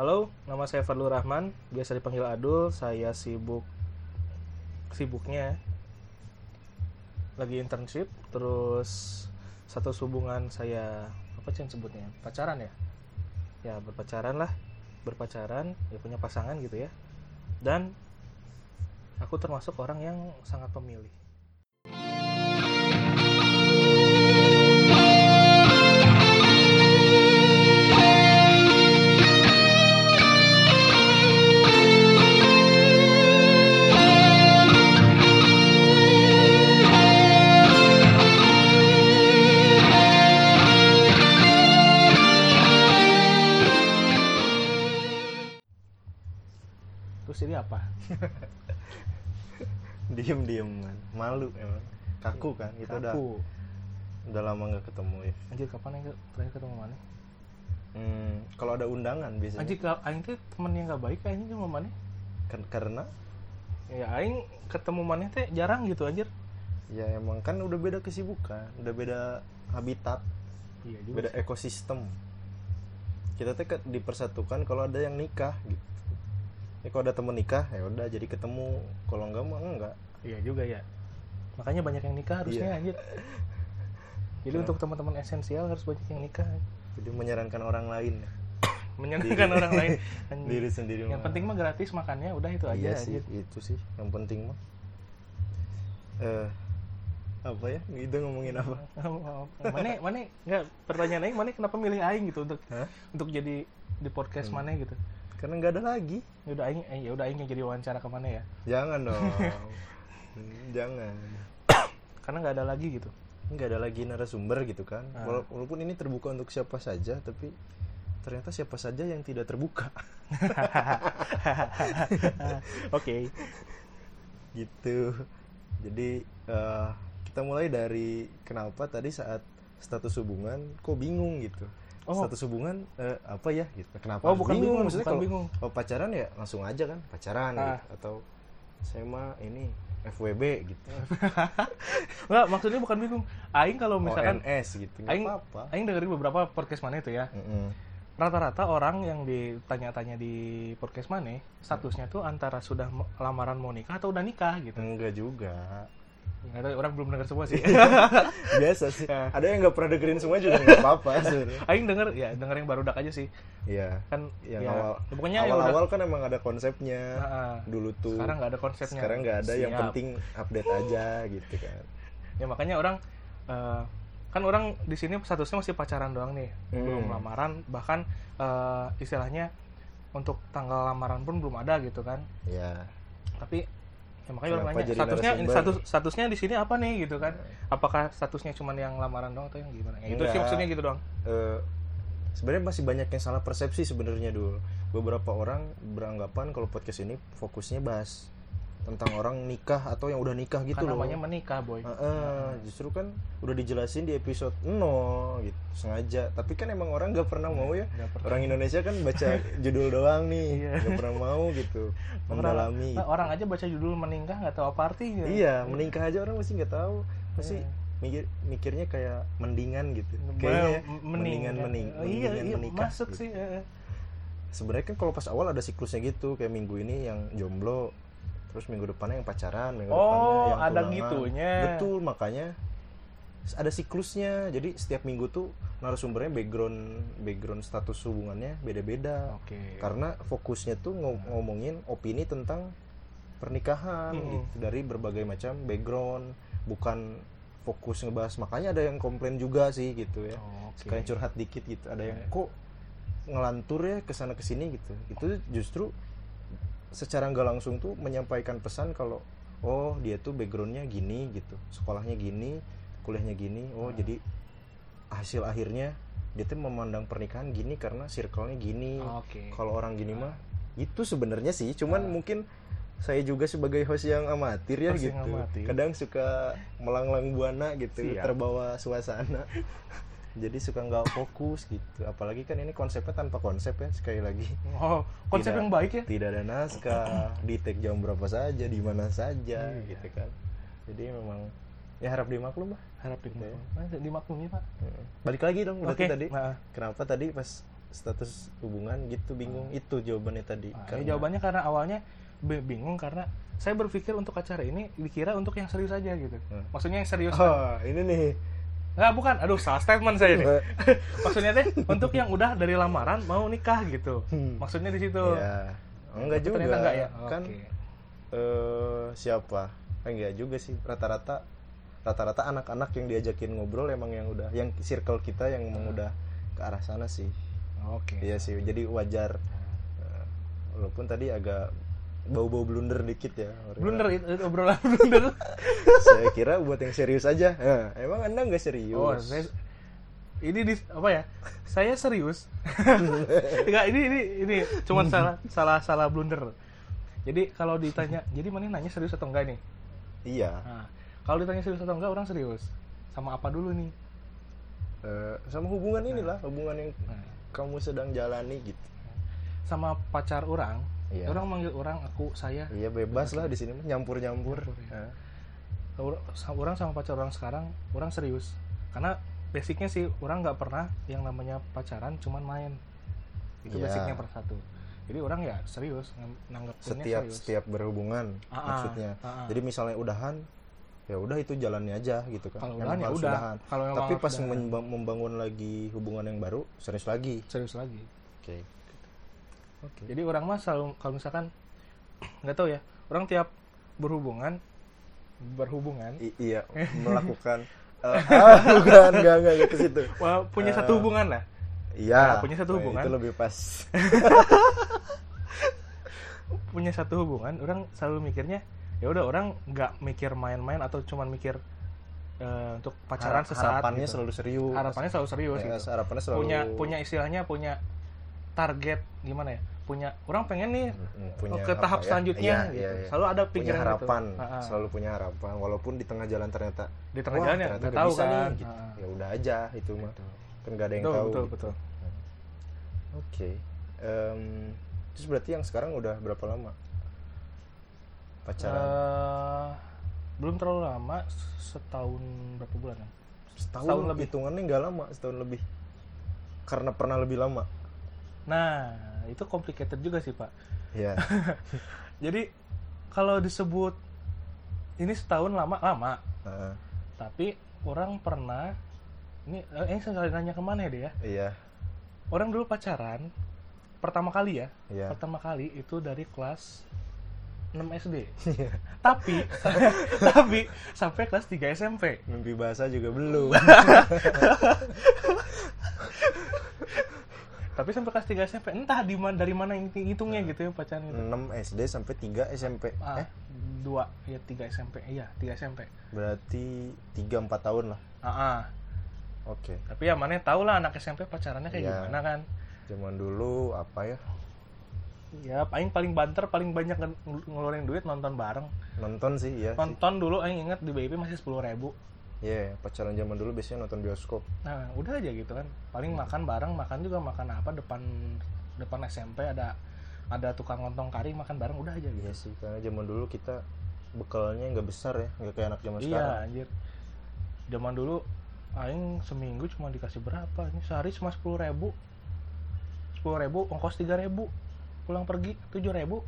Halo, nama saya Fadlur Rahman, biasa dipanggil Adul. Saya sibuk sibuknya lagi internship, terus satu hubungan saya apa sih sebutnya? Pacaran ya? Ya, berpacaran lah. Berpacaran, ya punya pasangan gitu ya. Dan aku termasuk orang yang sangat pemilih. diem diem kan malu emang. Kaku kan? Kita udah Kaku. udah lama nggak ketemu ya Anjir kapan yang terakhir ketemu mana? hmm, kalau ada undangan biasanya. Anjir ka- aing teh temen yang gak baik kayaknya sama mana? Kan- karena? Ya aing ketemu mana teh jarang gitu anjir. ya emang kan udah beda kesibukan udah beda habitat Iya beda ekosistem. Kita teh dipersatukan kalau ada yang nikah gitu ya kalau ada temen nikah ya udah jadi ketemu kalau enggak mah enggak Iya juga ya. Makanya banyak yang nikah harusnya Iya. anjir. Jadi Nah. untuk teman-teman esensial harus banyak yang nikah. jadi menyarankan orang lain Menyenangkan orang lain. Anjir. diri sendiri Yang mah. penting mah gratis makannya udah itu aja iya sih anjir. itu sih yang penting mah eh apa ya itu ngomongin apa mana mana enggak pertanyaan aing mana kenapa milih aing gitu untuk Hah? untuk jadi di podcast Hmm. mana gitu. Karena nggak ada lagi Ya udah aing eh, ya udah aing yang jadi wawancara ke mana ya. jangan dong Hmm, jangan Karena nggak ada lagi gitu. nggak ada lagi narasumber gitu kan Ah. Wala- walaupun ini terbuka untuk siapa saja tapi ternyata siapa saja yang tidak terbuka Oke. gitu jadi eh, kita mulai dari kenapa tadi saat status hubungan kok bingung gitu Oh. status hubungan eh, apa ya gitu kenapa Oh, bukan bingung, maksudnya bukan kalau bingung. kalau pacaran ya langsung aja kan pacaran Ah. gitu. atau saya mah ini FWB gitu Enggak, maksudnya bukan bingung. Aing kalau misalkan ONS gitu nggak aing apa-apa aing dengerin beberapa podcast mana itu ya. Mm-mm. Rata-rata orang yang ditanya-tanya di podcast mana statusnya tuh antara sudah lamaran mau nikah atau udah nikah gitu. enggak juga Nggak tahu, orang belum dengar semua sih. biasa sih Ya. ada yang nggak pernah dengerin semua juga nggak apa-apa sebenarnya aing denger ya denger yang baru dak aja sih. Iya Kan yang ya, awal pokoknya ya awal-awal udah kan emang ada konsepnya Heeh. dulu tuh sekarang nggak ada konsepnya. sekarang nggak ada yang Siap. penting update aja gitu kan Ya makanya orang eh, kan orang di sini statusnya masih pacaran doang nih, Hmm. belum lamaran, bahkan eh, istilahnya untuk tanggal lamaran pun belum ada gitu kan. ya Tapi ya makanya orang nanya statusnya status statusnya di sini apa nih gitu kan? Apakah statusnya cuma yang lamaran doang atau yang gimana? Ya, itu sih maksudnya gitu doang. eh, sebenarnya masih banyak yang salah persepsi sebenarnya dulu beberapa orang beranggapan kalau podcast ini fokusnya bahas tentang orang nikah atau yang udah nikah gitu kan loh namanya menikah, boy. Heeh, justru kan udah dijelasin di episode 0 gitu sengaja tapi kan emang orang nggak pernah mau ya pernah. orang Indonesia kan baca judul doang nih Iya. nggak pernah mau gitu mendalami Nah, orang aja baca judul menikah nggak tahu apa artinya. iya menikah aja orang masih nggak tahu pasti Iya. mikir mikirnya kayak mendingan gitu kayaknya mendingan mening Oh, iya, mendingan iya, menikah masuk gitu. sih. eh. sebenarnya kan kalau pas awal ada siklusnya gitu kayak minggu ini yang jomblo terus minggu depannya yang pacaran minggu Oh, depannya yang ada tunangan. gitunya. betul makanya ada siklusnya jadi setiap minggu tuh narasumbernya background background status hubungannya beda-beda Oke. karena fokusnya tuh ngom- ngomongin opini tentang pernikahan Hmm. gitu dari berbagai macam background bukan fokus ngebahas makanya ada yang komplain juga sih gitu ya Oh, Oke. sekalian curhat dikit gitu ada yang Iya. kok ngelantur ya ke sana ke sini gitu itu justru secara nggak langsung tuh menyampaikan pesan kalau oh dia tuh backgroundnya gini gitu sekolahnya gini kuliahnya gini oh Hmm. jadi hasil akhirnya dia tuh memandang pernikahan gini karena circle-nya gini Oke. kalau orang gini mah itu sebenarnya sih cuman Ah. mungkin saya juga sebagai host yang amatir ya Host gitu amatir. kadang suka melanglang buana gitu Siap. terbawa suasana jadi suka nggak fokus gitu apalagi kan ini konsepnya tanpa konsep ya sekali lagi Oh, konsep Tidak. yang baik ya. tidak ada naskah di take jam berapa saja di mana saja Iya. gitu kan jadi memang ya harap dimaklum lah Harap Gitu ya. dimaklumi. Dimaklumi, Pak. Heeh. balik lagi dong berarti Oke, tadi nah. kenapa tadi pas status hubungan gitu bingung itu jawabannya tadi Nah, Karena- ya jawabannya karena awalnya bi- bingung karena saya berpikir untuk acara ini dikira untuk yang serius aja gitu. Hmm. Maksudnya yang serius. oh ini nih Nggak, bukan. Aduh, salah statement saya nih. Maksudnya teh untuk yang udah dari lamaran mau nikah gitu. Hmm. Maksudnya di situ. ya enggak Tapi juga ternyata enggak ya. kan Oke. eh siapa enggak juga sih rata-rata rata-rata anak-anak yang diajakin ngobrol emang yang udah yang circle kita yang emang Hmm. udah ke arah sana sih Oke. iya sih jadi wajar Eh, walaupun tadi agak bau-bau blunder dikit ya Blunder itu, obrolan blunder. saya kira buat yang serius aja Nah, emang anda nggak serius Oh, saya ini di apa ya? Saya serius. Enggak, ini ini ini cuman salah salah salah blunder. Jadi kalau ditanya, jadi mana nanya serius atau enggak nih? iya Nah, kalau ditanya serius atau enggak, orang serius. Sama apa dulu nih? Eh, sama hubungan inilah hubungan yang Nah, kamu sedang jalani gitu sama pacar orang, Iya. orang manggil orang aku saya. iya bebas lah di sini nyampur nyampur Nyampur, ya. Sa- Orang sama pacar orang sekarang, orang serius. Karena basicnya sih orang nggak pernah yang namanya pacaran cuman main. Itu Iya. basicnya per satu. Jadi orang ya serius nanggepinnya setiap serius. setiap berhubungan Ah, ah, maksudnya ah, ah. jadi misalnya udahan ya udah itu jalannya aja gitu kan Kalau udahan ya udah. udahan. Kalau tapi pas udahan. memba- membangun lagi hubungan yang baru serius lagi serius lagi. oke oke Jadi orang mah selalu kalau misalkan nggak tahu ya, orang tiap berhubungan berhubungan I- iya melakukan eh, ah, bukan nggak nggak ke situ wah, punya Eh, satu hubungan lah. iya Nah, punya satu Nah, hubungan. itu lebih pas punya satu hubungan orang selalu mikirnya ya udah orang nggak mikir main-main atau cuman mikir eh, untuk pacaran Harap- sesaat harapannya gitu. selalu serius harapannya selalu serius Ya, gitu. harapannya selalu punya punya istilahnya punya target gimana ya punya orang pengen nih Mm, punya ke tahap ya? selanjutnya Iya, gitu. iya, iya. selalu ada punya pikiran harapan gitu. Selalu punya harapan walaupun di tengah jalan ternyata di tengah jalan ya ternyata tahu bisa nih, kan gitu. Ha-ha. ya udah aja itu mah kan nggak ada yang betul tahu betul gitu. betul oke Em, terus berarti yang sekarang udah berapa lama pacaran Eh, belum terlalu lama setahun berapa bulan ya setahun, setahun lebih. hitungannya nggak lama setahun lebih karena pernah lebih lama nah itu complicated juga sih pak. Ya jadi kalau disebut ini setahun lama lama. Heeh. tapi orang pernah ini eh, ini saya nanya ke mana ya dia ya? Iya. Orang dulu pacaran pertama kali ya iya. pertama kali itu dari kelas 6 SD Iya. tapi tapi sampai kelas 3 SMP mimpi bahasa juga belum tapi sampai kelas 3 SMP entah di mana dari mana hitung- hitungnya gitu ya pacaran itu. 6 SD sampai 3 SMP ah, eh? dua ya 3 SMP iya 3 SMP berarti 3 4 tahun lah. Ah, ah. oke. Tapi ya mana tahu lah anak SMP pacarannya kayak Iya. gimana kan. Zaman dulu apa ya? Ya paling paling banter paling banyak ngel- ngeluarin duit nonton bareng. Nonton sih ya sih. nonton dulu aing inget di BIP masih sepuluh ribu Iya, pacaran zaman dulu biasanya nonton bioskop. nah udah aja gitu kan. Paling makan bareng makan juga makan apa depan depan SMP ada ada tukang lontong kari makan bareng udah aja gitu. Iya sih, karena zaman dulu kita bekalnya nggak besar ya, nggak kayak anak zaman iya sekarang. anjir. Zaman dulu aing seminggu cuma dikasih berapa? Ini sehari cuma sepuluh ribu. Sepuluh ribu ongkos tiga ribu. Pulang pergi tujuh ribu.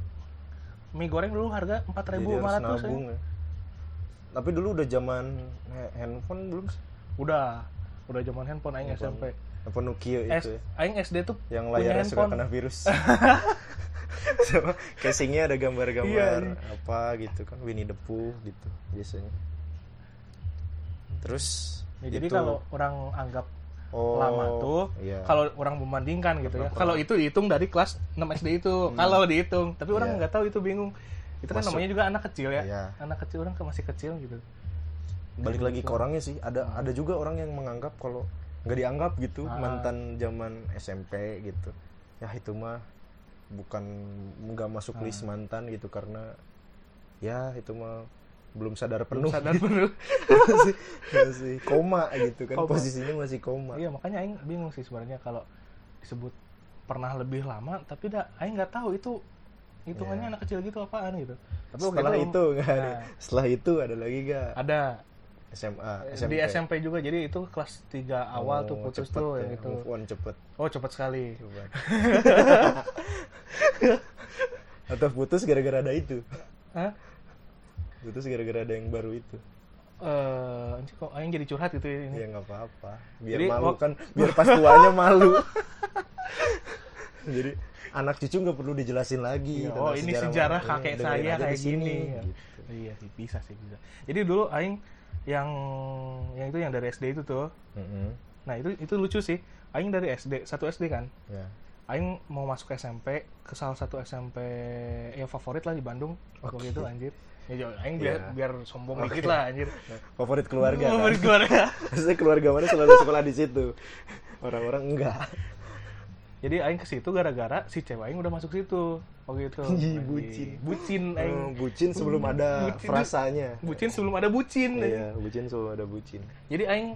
Mie goreng dulu harga empat ribu lima ratus ya. Tapi dulu udah zaman ha- handphone belum sih? udah udah zaman handphone aing. SMP Handphone Nokia itu ya, aing SD tuh yang layarnya suka kena virus. Sama casingnya ada gambar-gambar Iya, iya. apa gitu kan, Winnie the Pooh gitu biasanya. Terus Ya, jadi kalau orang anggap oh, lama tuh iya. kalau orang membandingkan gitu ya kalau itu dihitung dari kelas 6 SD itu Hmm. kalau dihitung tapi orang Iya. nggak tahu itu bingung itu kan Masuk. namanya juga anak kecil ya Iya. anak kecil orang kan masih kecil gitu balik lagi ke orangnya sih ada ada juga orang yang menganggap kalau nggak dianggap gitu Ah. mantan zaman SMP gitu ya itu mah bukan nggak masuk Ah. list mantan gitu karena ya itu mah belum sadar penuh belum sadar penuh masih, masih koma gitu kan Koma. posisinya masih koma iya makanya aing bingung sih sebenarnya kalau disebut pernah lebih lama tapi dah aing nggak tahu itu hitungannya Iya. anak kecil gitu apaan gitu. Tapi setelah itu nggak ada Nah. setelah itu ada lagi gak ada. SMA di SMP juga. Jadi itu kelas 3 awal tuh Oh, putus cepet tuh ya, yang itu. move on cepet. Oh cepat sekali. Cepet. atau putus gara-gara ada itu? Hah? putus gara-gara ada yang baru itu? Eh anjir kok aing jadi curhat gitu ini? Ya nggak apa-apa. Biar Jadi, malu kan biar pas tuanya malu jadi anak cucu nggak perlu dijelasin lagi Iya, oh ini sejarah eh, kakek saya kayak gini. gitu. iya sih bisa sih bisa. Jadi dulu aing yang yang itu yang dari SD itu tuh. Mm-mm. nah itu itu lucu sih. Aing dari SD satu SD kan? Ya. Aing mau masuk SMP ke salah satu SMP yang favorit lah di Bandung. Waktu Oke. itu anjir. Ya jo- aing biar Iya. biar sombong Oke. dikit lah anjir. Favorit keluarga kan? Favorit keluarga. Maksudnya keluarga mana selalu sekolah di situ? Orang-orang enggak jadi aing ke situ gara-gara si cewek aing udah masuk situ. Waktu itu Ih, Anjir. bucin. bucin aing. Oh, bucin sebelum ada Bucin. frasanya. Bucin sebelum ada bucin. Iya bucin sebelum ada bucin. Jadi aing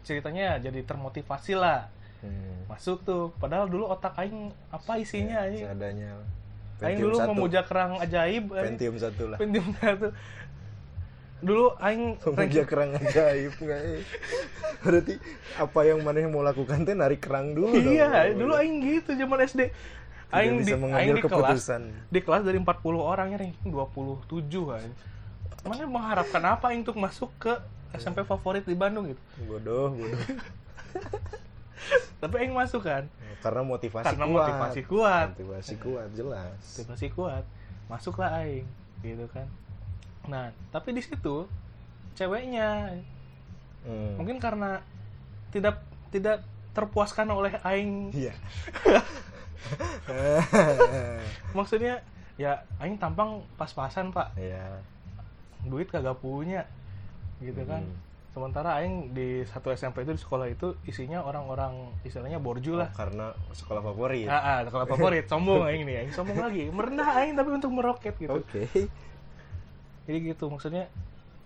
ceritanya jadi termotivasi lah. Hmm. masuk tuh. Padahal dulu otak aing apa isinya anjing? seadanya. Aing dulu memuja kerang ajaib. Pentium satu lah. Pentium satu dulu aing memuja kerang ajaib nggak eh? berarti apa yang mana yang mau lakukan teh narik kerang dulu dong. iya dulu aing gitu zaman SD aing di aing di kelas di kelas dari 40 orang ya ranking 27 kan mana mengharapkan apa aing untuk masuk ke SMP favorit di Bandung gitu? Bodoh bodoh. Tapi aing masuk kan? Karena motivasi karena kuat. motivasi kuat. Motivasi kuat jelas. Motivasi kuat. Masuklah aing. Gitu kan nah tapi di situ ceweknya Hmm. mungkin karena tidak tidak terpuaskan oleh aing. Iya. Maksudnya ya aing tampang pas-pasan pak. Iya. Duit kagak punya gitu kan. Hmm. sementara aing di satu SMP itu di sekolah itu isinya orang-orang istilahnya borju lah. Oh, karena sekolah favorit. Ah, ah, sekolah favorit. Sombong aing nih aing sombong lagi. Merendah aing tapi untuk meroket gitu. Oke jadi gitu maksudnya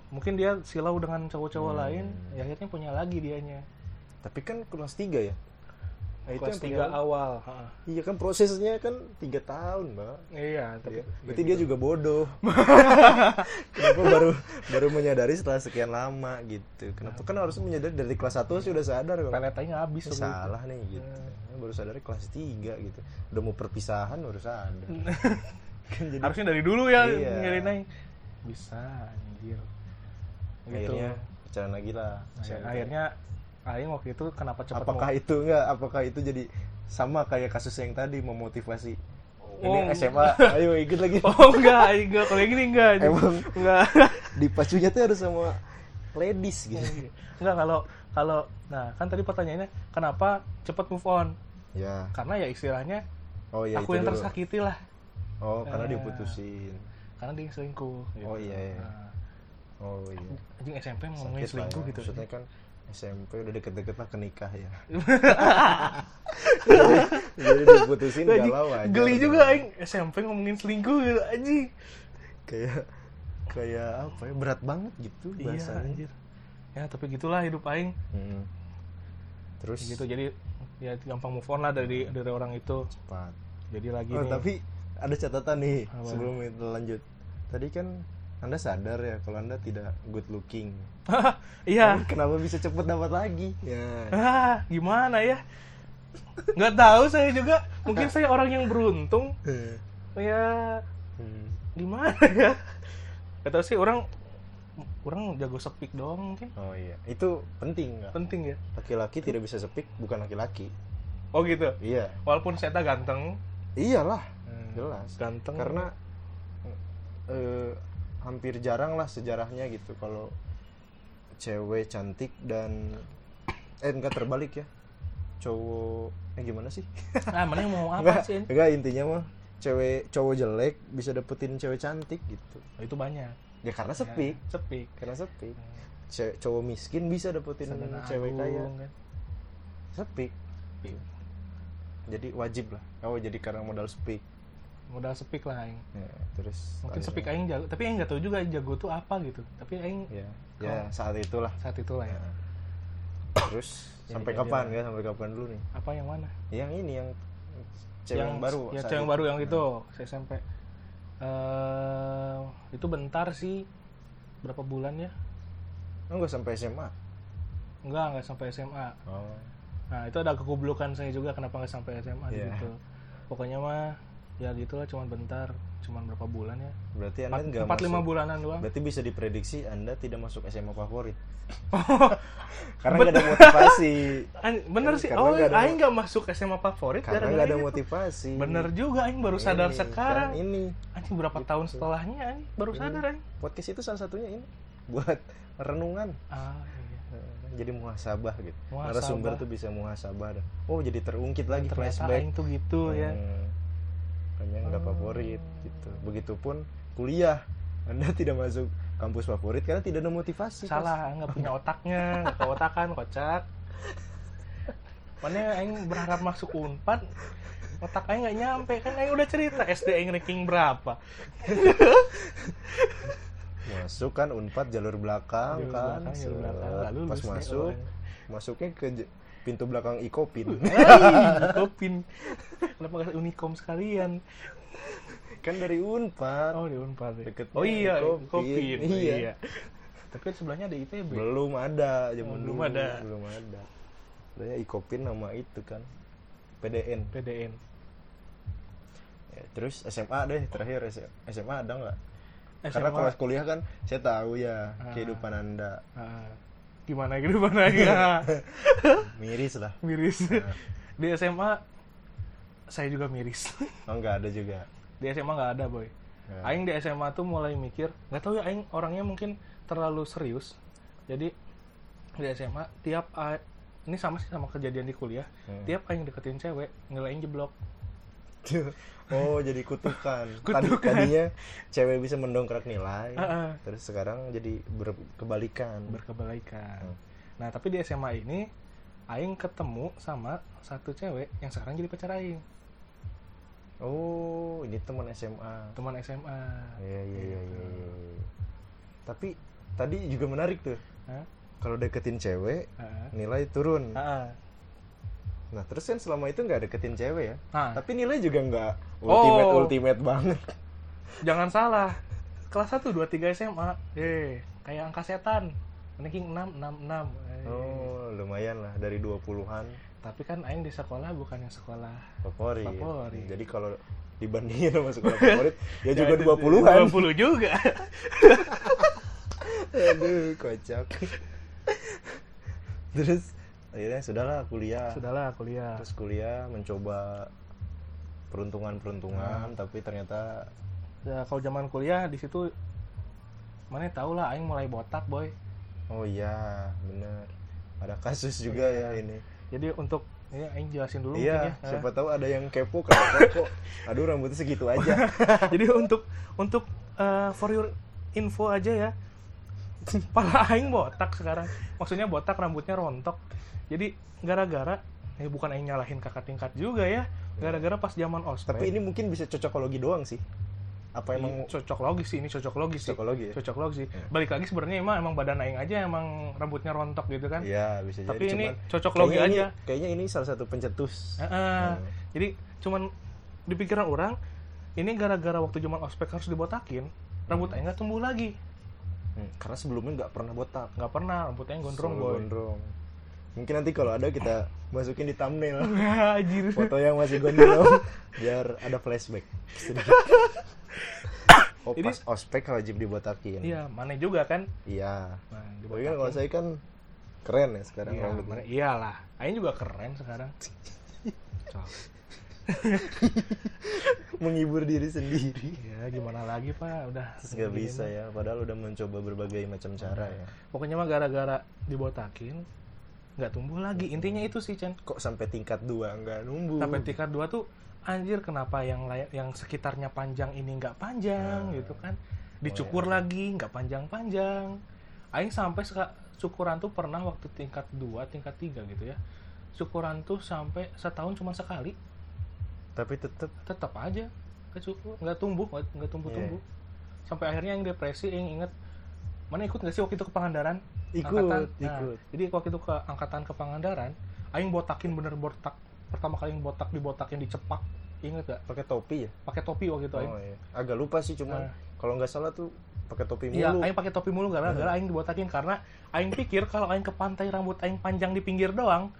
mungkin dia silau dengan cowok-cowok Hmm. lain ya akhirnya punya lagi dianya tapi kan kelas 3 ya Nah, itu kelas yang tiga punya- awal Ha, iya kan prosesnya kan tiga tahun mbak iya tapi Iya. Berarti dia juga bodoh. Kenapa baru baru menyadari setelah sekian lama gitu? Kenapa kan harusnya menyadari dari kelas 1 sudah sadar kalau pelet aing habis itu. salah nih gitu. Baru sadar kelas 3 gitu. Udah mau perpisahan baru sadar. kan jadi harusnya dari dulu ya Iya. ngirin aing bisa anjir gitu akhirnya pacaran lagi lah. Akhir- akhirnya aing waktu itu kenapa cepat apakah itu enggak? Apakah itu jadi sama kayak kasus yang tadi memotivasi Oh, ini SMA ayo ikut lagi oh enggak enggak kalau yang gini enggak. Emang? enggak dipacunya tuh harus sama ladies gitu enggak kalau kalau nah kan tadi pertanyaannya kenapa cepat move on ya karena ya istilahnya oh iya aku yang dulu. tersakiti lah Oh, karena Eh. diputusin. Karena dia selingkuh gitu. Oh, iya, iya. Nah, Oh iya. anjing SMP ngomongin Sakit selingkuh ya. gitu Maksudnya kan SMP udah deket-deket lah ke nikah ya. Jadi diputusin galau aja. geli juga aing SMP ngomongin selingkuh gitu anjing Kayak kayak apa ya berat banget gitu iya bahasanya. anjir ya tapi gitulah hidup aing Hmm. Terus gitu jadi ya gampang move on lah dari dari orang itu cepat. jadi lagi Oh, nih tapi ada catatan nih Apa? sebelum itu lanjut. Tadi kan anda sadar ya kalau anda tidak good looking. iya Kenapa bisa cepet dapat lagi? Ya. ah gimana ya nggak tahu saya juga mungkin saya orang yang beruntung ya Hmm. gimana ya Gak tahu sih orang orang jago sepik doang mungkin Oh iya, itu penting nggak? penting ya Laki-laki tidak bisa speak, bukan laki-laki. oh gitu Iya, walaupun saya tak ganteng iyalah, Hmm, jelas. ganteng Karena eh, hampir jarang lah sejarahnya gitu kalau cewek cantik dan eh enggak terbalik ya, cowok eh gimana sih? ah mana yang mau apa enggak, sih enggak intinya mah cewek cowok jelek bisa dapetin cewek cantik gitu. Oh, itu banyak Ya karena speak, Ya, sepik karena speak. Cewek cowok miskin bisa dapetin Sadana cewek kaya. kan. Speak. Jadi wajib lah. Oh jadi karena modal speak. Modal sepik lah aing Ya, terus mungkin sepik aing jago tapi aing nggak tahu juga jago tuh apa gitu tapi aing Ya, ya saat itulah. saat itulah ya Nah. Terus Ya, sampai kapan ya? Sampai kapan dulu nih? apa yang mana Yang ini yang cewek yang, baru. ya cewek yang baru yang Nah. itu saya SMP eh itu bentar sih berapa bulan ya enggak sampai SMA enggak enggak sampai SMA oh nah itu ada kegoblokan saya juga kenapa nggak sampai SMA Iya. gitu pokoknya mah ya gitulah cuman bentar cuman berapa bulan ya. Berarti anda nggak empat lima bulanan doang. berarti bisa diprediksi anda tidak masuk SMA favorit. Karena nggak ada motivasi. An- bener sih. Karena oh ada- aing nggak masuk SMA favorit karena nggak ada itu. motivasi. Bener juga aing baru sadar Ini, sekarang. kan ini. Anjing berapa tahun setelahnya anjing baru sadar anjing podcast itu salah satunya ini buat renungan. Ah iya. Eh, jadi muhasabah gitu. Muhasabah. narasumber tuh bisa muhasabah oh jadi terungkit lagi ternyata flashback. aing tuh gitu ya Makanya nggak Oh. favorit gitu. Begitupun kuliah. Anda tidak masuk kampus favorit karena tidak ada motivasi salah nggak punya otaknya nggak keotakan kocak. Mana aing berharap masuk unpad otak aing nggak nyampe. Kan aing udah cerita SD aing ranking berapa. Masuk kan unpad jalur belakang Jalur kan belakang, jalur belakang, lulus pas masuk masuknya ke pintu belakang ikopin. Hai, kopin kenapa nggak unikom sekalian? Kan dari unpad. Oh di unpad ya. Deketnya oh iya Kopin. kopin Iya. iya. Tapi sebelahnya ada ITB belum ada zaman Oh, belum dulu, ada. belum ada. Adanya ikopin nama itu kan PDN PDN Ya, terus SMA deh terakhir SMA ada nggak? Karena kalau kuliah kan saya tahu ya Ah. kehidupan anda. Ah, gimana gitu mana ya miris lah. Miris. Nah. di SMA saya juga miris. Oh nggak ada juga? Di SMA nggak ada boy. Ya. Aing di SMA tuh mulai mikir nggak tahu ya Aing orangnya mungkin terlalu serius. Jadi di SMA tiap A- ini sama sih sama kejadian di kuliah. Hmm. tiap Aing deketin cewek nilai Aing jeblok oh jadi kutukan Tadi, Kutukan. tadinya cewek bisa mendongkrak nilai Ah, ah. terus sekarang jadi berkebalikan berkebalikan Hmm. nah tapi di SMA ini Aing ketemu sama satu cewek yang sekarang jadi pacar Aing oh ini teman SMA teman SMA Iya iya iya Gitu. iya. iya. Tapi tadi juga menarik tuh. Kalau deketin cewek Ah, nilai turun. ah. Nah terus kan selama itu nggak deketin cewek ya. Nah. Tapi nilai juga nggak ultimate Oh. ultimate banget. jangan salah kelas 1 2 3 SMA eh kayak angka setan ranking 6 6 6 eh. Oh lumayan lah dari 20-an tapi kan aing di sekolah bukan yang sekolah favorit. Favorit. Jadi kalau dibandingin sama sekolah favorit ya juga itu 20-an. 20 juga Aduh kocak. terus akhirnya sudahlah kuliah. sudahlah kuliah Terus kuliah mencoba peruntungan-peruntungan tapi ternyata ya kalau zaman kuliah di situ mana tahu lah aing mulai botak boy Oh iya, bener. Ada kasus juga Iya. ya ini. jadi untuk ini aing jelasin dulu Iya, ya siapa tahu ada yang kepo kenapa kok. Aduh rambutnya segitu aja. jadi untuk untuk uh, for your info aja ya pala aing botak sekarang maksudnya botak rambutnya rontok jadi gara-gara eh bukan aing nyalahin kakak tingkat juga ya gara-gara pas zaman ospek Tapi ini mungkin bisa cocokologi doang sih. Apa Ini emang cocok logis sih ini cocok logis sih Cocokologi ya? cocok logis sih Hmm. balik lagi sebenarnya emang emang badan aing aja emang rambutnya rontok gitu kan Iya, bisa Tapi jadi. ini Cuman cocok logi kayaknya ini- aja. kayaknya ini salah satu pencetus. Heeh. Hmm. jadi cuman di pikiran orang ini gara-gara waktu zaman ospek harus dibotakin rambut aing nggak tumbuh lagi Hmm, Karena sebelumnya nggak pernah botak. nggak pernah rambut aing gondrong Selalu boy gondrong. Mungkin nanti kalau ada kita masukin di thumbnail Anjir. foto yang masih gondrong biar ada flashback. Oh, Ini- pas ospek wajib dibotakin. Iya, mana juga kan? Iya. Nah, Tapi kan kalau saya kan keren ya sekarang iya, rambutnya. mana- iyalah. Aing juga keren sekarang. Menghibur diri sendiri. Ya, gimana lagi, Pak? Udah. Nggak bisa ya, padahal udah mencoba berbagai macam cara ya. Pokoknya mah gara-gara dibotakin nggak tumbuh lagi. Intinya itu sih, Chen. Kok sampai tingkat dua nggak numbuh? Sampai tingkat 2 tuh anjir kenapa yang lay- yang sekitarnya panjang ini nggak panjang Nah. gitu kan. Dicukur Oh, iya. lagi nggak panjang-panjang. Aing sampai cukuran tuh pernah waktu tingkat 2, tingkat 3 gitu ya. Cukuran tuh sampai setahun cuma sekali. Tapi tetap tetap aja kecukur nggak tumbuh nggak tumbuh tumbuh Iya. sampai akhirnya yang depresi yang inget mana ikut nggak sih waktu itu ke Pangandaran Ikut, Angkatan. Nah, ikut. jadi waktu itu ke angkatan ke Pangandaran aing botakin bener botak pertama kali yang botak dibotakin dicepak inget gak pakai topi ya. pakai topi waktu itu aing Oh iya. Agak lupa sih cuma Nah. kalau nggak salah tuh pakai topi mulu Iya, aing pakai topi mulu gara-gara aing dibotakin karena aing pikir kalau aing ke pantai rambut aing panjang di pinggir doang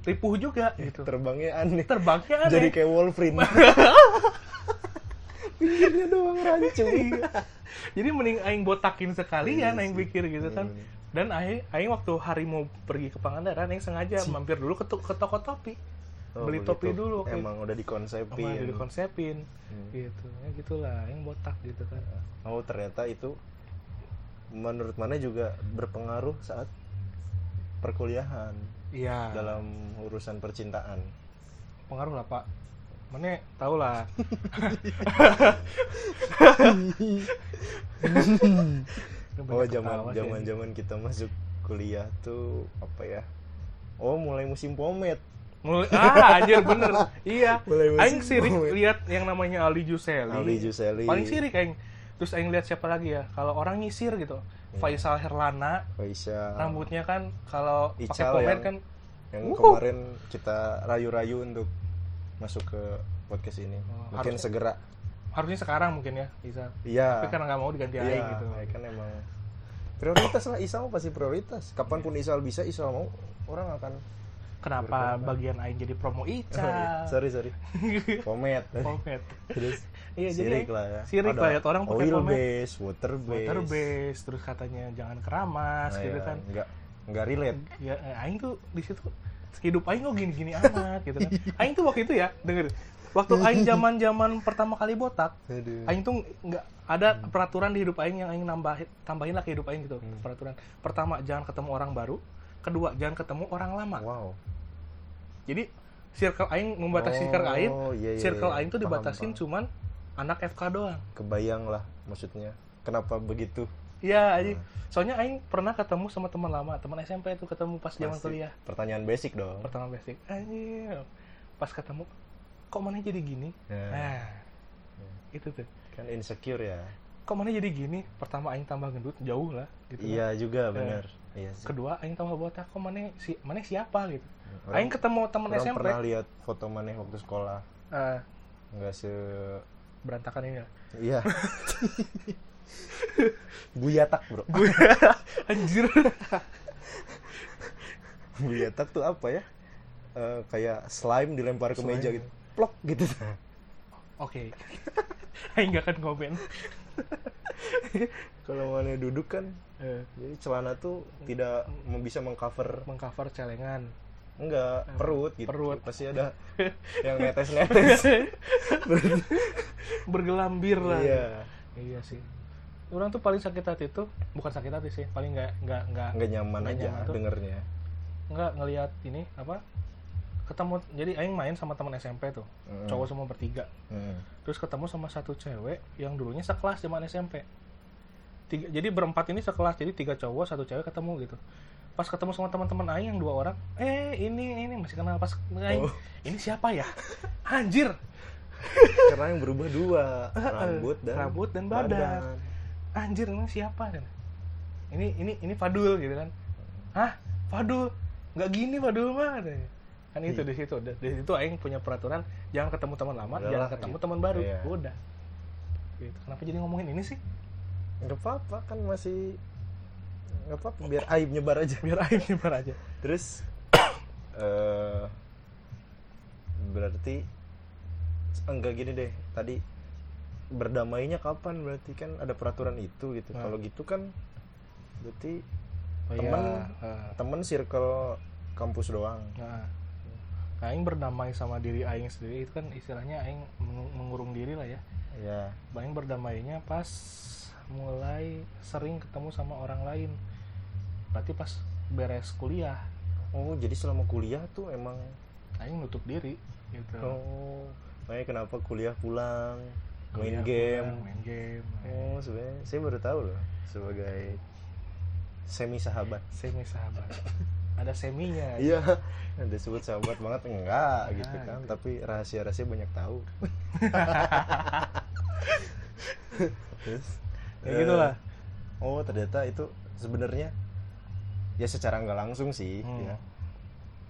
ripuh juga gitu. terbangnya aneh Terbangnya aneh. jadi kayak Wolverine pinggirnya doang rancu Iya. Jadi mending aing botakin sekalian Iya aing pikir gitu kan. Bener-bener. Dan aing aing waktu hari mau pergi ke Pangandaran aing sengaja mampir dulu ke, ke toko topi. Oh, Beli begitu. topi dulu kayak emang udah dikonsepin Sama dikonsepin Hmm. gitu. Ya gitulah aing botak gitu kan. oh ternyata itu menurut mana juga berpengaruh saat perkuliahan Iya. dalam urusan percintaan pengaruh lah, Pak. Mana tau lah. oh zaman zaman zaman kita masuk kuliah tuh apa ya? Oh mulai musim pomet Mulai, ah anjir bener. Iya. Aing sirik lihat yang namanya Aldi Juseli. Aldi Juseli. paling sirik aing. Terus aing lihat siapa lagi ya? Kalau orang nyisir gitu. Iya. Faisal Herlana. Faisal. Rambutnya kan kalau pakai yang- kan yang Wuh. kemarin kita rayu-rayu untuk masuk ke podcast ini. Oh, mungkin harusnya- segera. Harusnya sekarang mungkin ya bisa iya. Tapi karena nggak mau diganti iya aing gitu. ya kan emang. Prioritas lah Isal pasti prioritas. Kapan pun Isal bisa Isal mau orang akan kenapa bagian aing jadi promo Oh, iya. Ica sorry sorry. Pomet. Pomade terus Iya, jadi sirik lah ya. sirik Ada lah, lihat orang pakai oil base water base. Water base terus katanya jangan keramas Nah, gitu ya, kan. nggak nggak relate. Ya eh, aing tuh di situ hidup aing kok gini-gini amat gitu kan. Aing tuh waktu itu ya denger. Waktu aing zaman-zaman pertama kali botak Aduh. aing tuh nggak ada peraturan di hidup aing yang aing nambahin tambahin lah ke hidup aing gitu peraturan. Pertama jangan ketemu orang baru. Kedua jangan ketemu orang lama. Wow. Jadi circle aing membatasi circle aing. Oh, iya, iya, circle iya. aing tuh Paham, dibatasin paham. cuman anak FK doang. Kebayang lah maksudnya kenapa begitu Iya, aja. Soalnya Aing pernah ketemu sama teman lama, teman SMP tuh ketemu pas zaman kuliah. pertanyaan basic dong Pertama basic. Anjir. Pas ketemu, kok mana jadi gini? Ya. Nah, itu tuh. kan insecure ya Kok mana jadi gini? Pertama Aing tambah gendut, jauh lah. Gitu kan. iya juga benar iya sih Kedua Aing tambah botak, kok mana si mana siapa gitu? Orang- Aing ketemu teman SMP. pernah lihat foto maneh waktu sekolah eh, nggak se berantakan ini lah. iya buyatak bro Anjir. buyatak tuh apa ya Eh, kayak slime dilempar ke Slime. meja gitu plok gitu Oke. Aing gak akan komen. kalau mana duduk kan Eh, jadi celana tuh tidak bisa mengcover mengcover celengan. enggak perut gitu Perut. pasti ada yang netes netes Bergelambir lah. iya Iya sih. Orang tuh paling sakit hati tuh bukan sakit hati sih, paling nggak nggak nggak nggak nyaman aja nyaman tuh. dengernya nggak ngelihat ini apa ketemu jadi Aing main sama teman SMP tuh Mm. cowok semua bertiga Hmm. terus ketemu sama satu cewek yang dulunya sekelas zaman SMP tiga, jadi berempat ini sekelas jadi tiga cowok satu cewek ketemu gitu pas ketemu sama teman-teman Aing yang dua orang eh ini ini masih kenal pas Aing Oh. ini siapa ya anjir karena yang berubah dua rambut dan Rambut dan badan. Anjir ini siapa kan? Ini ini ini Fadul gitu kan. Hah? Fadul? Nggak gini Fadul mah katanya. kan itu di situ di situ Aing punya peraturan jangan ketemu teman lama Udah jangan lah, ketemu gitu. teman baru. Iya. udah. Gitu. kenapa jadi ngomongin ini sih? Nggak apa-apa kan masih nggak apa-apa biar aib nyebar aja. Biar Aing nyebar aja. Terus eh berarti enggak gini deh. Tadi berdamainya kapan? Berarti kan ada peraturan itu gitu. Nah. kalau gitu kan berarti oh, Temen. iya. temen circle kampus doang. Nah, Aing berdamai sama diri Aing sendiri itu kan istilahnya Aing meng- mengurung diri lah ya. Ya Aing berdamainya pas mulai sering ketemu sama orang lain. Berarti pas beres kuliah. Oh jadi selama kuliah tuh emang Aing nutup diri gitu. Oh makanya kenapa kuliah pulang Main game. pulang, main game. Oh sebenarnya saya baru tahu loh sebagai semi sahabat semi sahabat ada seminya. Iya ada sebut sahabat banget enggak Nah, gitu kan. gitu. tapi rahasia rahasia banyak tahu. Terus, ya eh, gitulah oh ternyata itu sebenarnya ya secara nggak langsung sih Hmm. ya.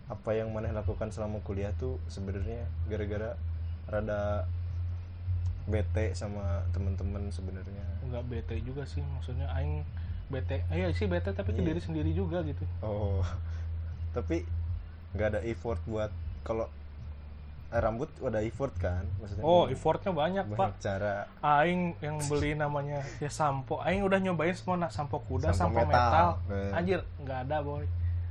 Apa yang maneh lakukan selama kuliah tuh sebenarnya gara-gara rada bete sama teman-teman sebenarnya. Nggak bete juga sih maksudnya aing bete. Eh, sih bete tapi ke Iya. diri sendiri juga gitu. Oh tapi nggak ada effort buat kalau eh, rambut ada effort kan maksudnya oh effortnya banyak, pak. banyak cara. Aing yang beli namanya ya sampo. Aing udah nyobain semua nak sampo kuda Sampo sampo, metal. metal, Eh. anjir nggak ada boy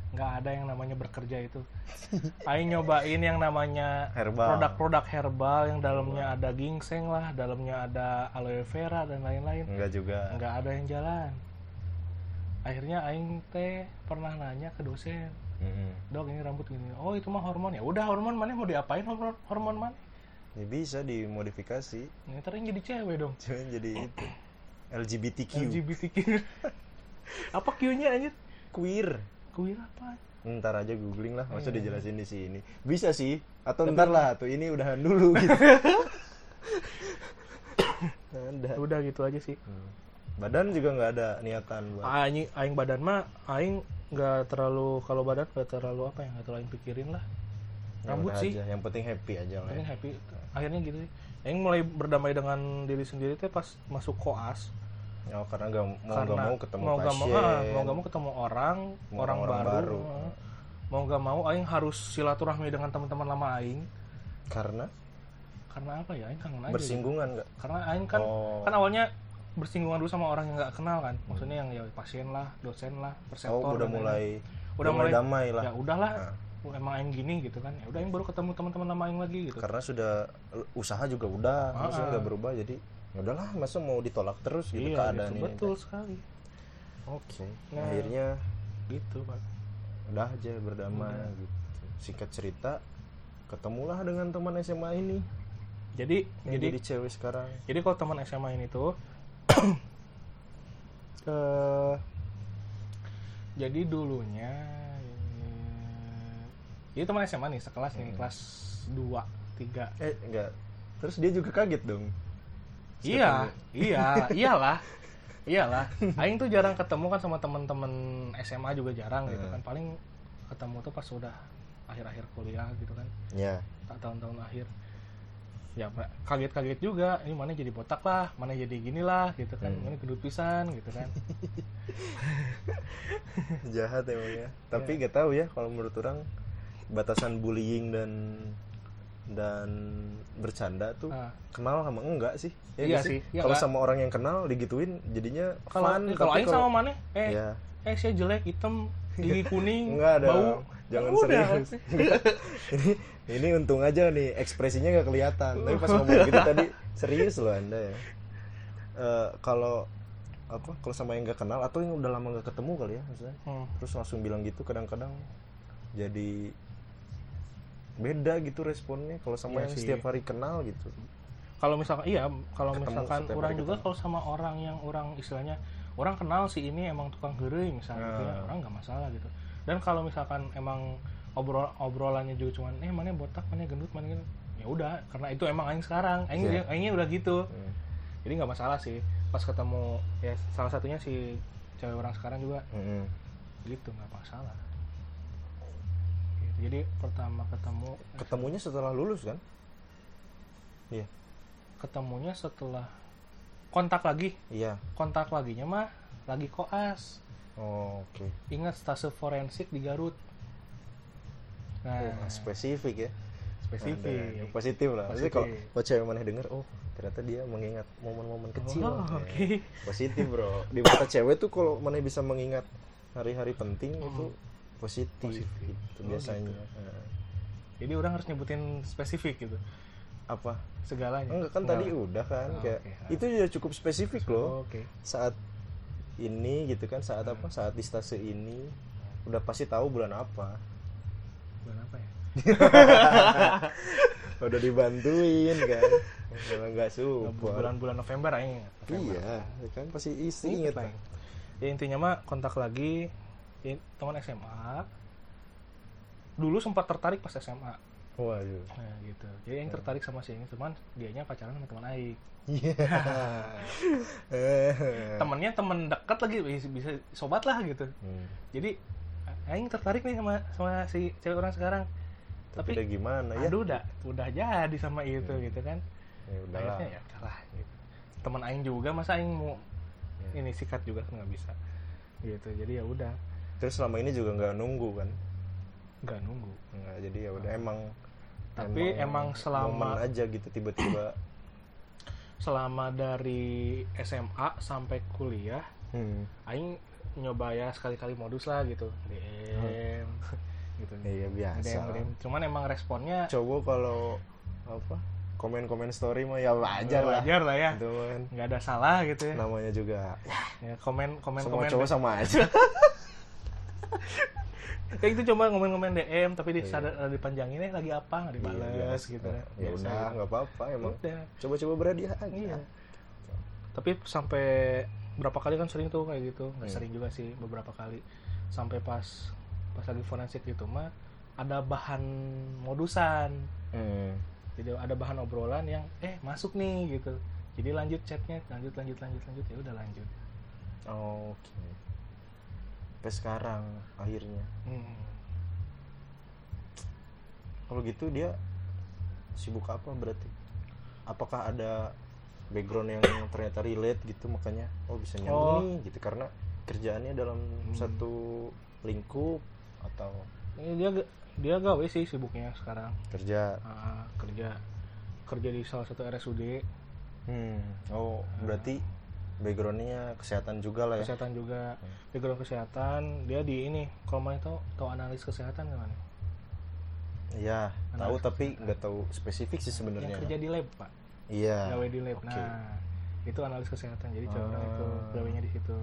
nggak ada yang namanya bekerja itu. Aing nyobain yang namanya produk-produk herbal yang dalamnya ada ginseng lah dalamnya ada aloe vera dan lain-lain. Enggak juga. Nggak ada yang jalan. Akhirnya aing teh pernah nanya ke dosen. Mm-mm. dok ini rambut gini. Oh itu mah hormon ya? Udah hormon mana? Mau diapain hormon hormon mana? Ya bisa dimodifikasi. Ini ntar yang jadi cewek dong. Cuman jadi itu. LGBTQ LGBTQ apa Q-nya anjir? Queer queer apa ntar aja googling lah masa Iya. dijelasin di sini. Bisa sih atau ntar lah tuh ini udahan dulu gitu. Ada udah. Gitu aja sih. Hmm. badan juga nggak ada niatan buat aing aing badan mah aing nggak terlalu kalau badan nggak terlalu apa ya nggak terlalu aing pikirin lah. Ya rambut sih. aja. yang penting happy aja lah penting ya. happy. Akhirnya gitu sih. Aing mulai berdamai dengan diri sendiri teh pas masuk koas Oh, karena nggak mau karena mau ketemu mau nggak mau pasien ah, mau nggak mau ketemu orang Mau orang, orang baru, baru. ah. mau nggak mau aing harus silaturahmi dengan teman-teman lama aing karena karena apa ya aing kangen aja bersinggungan nggak karena aing kan Oh. kan awalnya bersinggungan dulu sama orang yang nggak kenal kan maksudnya yang ya pasien lah dosen lah perseptor oh udah mulai lain-lain. udah mulai damai lah ya udahlah Nah. emang aing gini gitu kan ya udah aing baru ketemu teman-teman lama aing lagi gitu karena sudah usaha juga udah Ah, maksudnya ah. nggak berubah jadi ya udahlah masa mau ditolak terus gitu iya keadaan gitu, ini betul sekali. Oke Nah. akhirnya gitu pak. udah aja berdamai Udah. gitu. Singkat cerita ketemulah dengan teman SMA ini. Jadi yang jadi jadi cewek sekarang. jadi kalau teman SMA ini tuh eh, jadi dulunya eh, jadi teman SMA nih sekelas nih Hmm. kelas 2 3 eh enggak. Terus dia juga kaget dong iya iya iyalah iyalah. Aing tuh jarang ketemu kan sama teman-teman SMA juga jarang gitu kan. Paling ketemu tuh pas udah akhir-akhir kuliah gitu kan. Ya tak tahun-tahun akhir ya kaget-kaget juga. Ini mana jadi botak lah mana jadi gini lah gitu kan. Hmm. mana gendut pisan gitu kan. Jahat emang ya. Tapi Iya. nggak tahu ya kalau menurut orang batasan bullying dan dan bercanda tuh Ah. kenal sama enggak sih? Ya Iya nggak sih, iya kalau sama orang yang kenal digituin jadinya kalau fun. kalau aing sama mana eh ya eh saya jelek hitam gigi kuning enggak ada bau. jangan Udah. serius. ini ini untung aja nih ekspresinya nggak kelihatan. Tapi pas ngomong gitu tadi serius loh anda ya. Eh, kalau apa kalau sama yang nggak kenal atau yang udah lama nggak ketemu kali ya maksudnya. Hmm. terus langsung bilang gitu kadang-kadang jadi beda gitu responnya kalau sama Iya yang sih. setiap hari kenal gitu kalau misalkan iya kalau misalkan orang juga kalau sama orang yang orang istilahnya orang kenal si ini emang tukang gerei misalnya gitu ya, Nah. orang nggak masalah gitu dan kalau misalkan emang obrol obrolannya juga cuman eh mana botak mana gendut mana gitu ya udah karena itu emang aing sekarang aing Iya. aingnya udah gitu Hmm. jadi nggak masalah sih pas ketemu ya salah satunya si cewek orang sekarang juga Mm-mm. gitu nggak masalah. Jadi pertama ketemu ketemunya setelah lulus kan? Iya. ketemunya setelah kontak lagi. Iya. Kontak laginya mah lagi koas. Oh, oke. Ingat stase forensik di Garut. Nah. Oh, spesifik ya. Spesifik. Yang positif lah. Kalau Positif. kalau cewek mana denger oh ternyata dia mengingat momen-momen kecil. Oh, Ya. oke. positif bro. Di mata cewek tuh kalau mana bisa mengingat hari-hari penting itu positif, Positif. gitu Oh, biasanya gitu. Nah, jadi orang harus nyebutin spesifik gitu apa segalanya enggak kan tadi udah kan Oh, kayak oke. itu sudah cukup spesifik loh oke saat ini gitu kan saat apa saat di stase ini udah pasti tahu bulan apa bulan apa ya udah dibantuin kan kalau nggak support bulan-bulan November. November. iya kan pasti isi Ingat inget lah. ya intinya mah kontak lagi ya, teman SMA dulu sempat tertarik pas SMA waduh. Nah gitu. Jadi yang tertarik sama si ini teman dianya pacaran sama teman Aik. Iya. Temennya temen dekat lagi bisa, bisa sobat lah gitu. Hmm. jadi Aing tertarik nih sama sama si cewek orang sekarang. Tapi tapi udah gimana ya? aduh udah udah jadi sama itu Hmm. gitu kan. Ya udahlah. Akhirnya ya udahlah gitu. teman aing juga masa aing mau Ya. ini sikat juga kan nggak bisa. Gitu. Jadi ya udah terus selama ini juga nggak nunggu kan? Nggak nunggu. Nggak jadi ya udah emang Tapi emang selama- momen aja gitu tiba-tiba. Selama dari SMA sampai kuliah hmm. aing nyoba ya sekali-kali modus lah gitu. DM gitu. Iya biasa. DM. DM. cuman emang responnya cowok kalau apa? komen-komen story mah ya wajar lah. Wajar lah ya. Itu kan. Nggak ada salah gitu ya, namanya juga ya komen komen semua komen. cowok sama aja kayak itu cuma komen-komen DM tapi di Iya. sadar ada dipanjangin eh lagi apa? Nggak Iya, dibales biasa. gitu kan. Ya Biasa. udah nggak apa-apa emang. Udah. Coba-coba berhadiah aja. Iya. tapi sampai berapa kali kan sering tuh kayak gitu. Nggak Hmm. sering juga sih beberapa kali. Sampai pas pas lagi forensik gitu mah ada bahan modusan. Hmm. jadi ada bahan obrolan yang eh masuk nih gitu. Jadi lanjut chatnya lanjut lanjut lanjut lanjut. Ya udah lanjut. Oke sampai sekarang akhirnya Hmm. kalau gitu dia sibuk apa berarti apakah ada background yang ternyata relate gitu makanya oh bisa nyambung Oh. nih gitu karena kerjaannya dalam Hmm. satu lingkup atau Ini dia ga- dia gawe sih sibuknya sekarang kerja Ah, kerja kerja di salah satu RSUD hmm. oh berarti backgroundnya kesehatan juga lah ya kesehatan juga Hmm. background kesehatan dia di ini kalau mau tahu tahu analis kesehatan gimana Iya, tahu tapi nggak tahu spesifik sih yang sebenarnya. kerja di lab pak Iya. gawe di lab oke. nah itu analis kesehatan jadi cowok orang itu Ah. gawenya di situ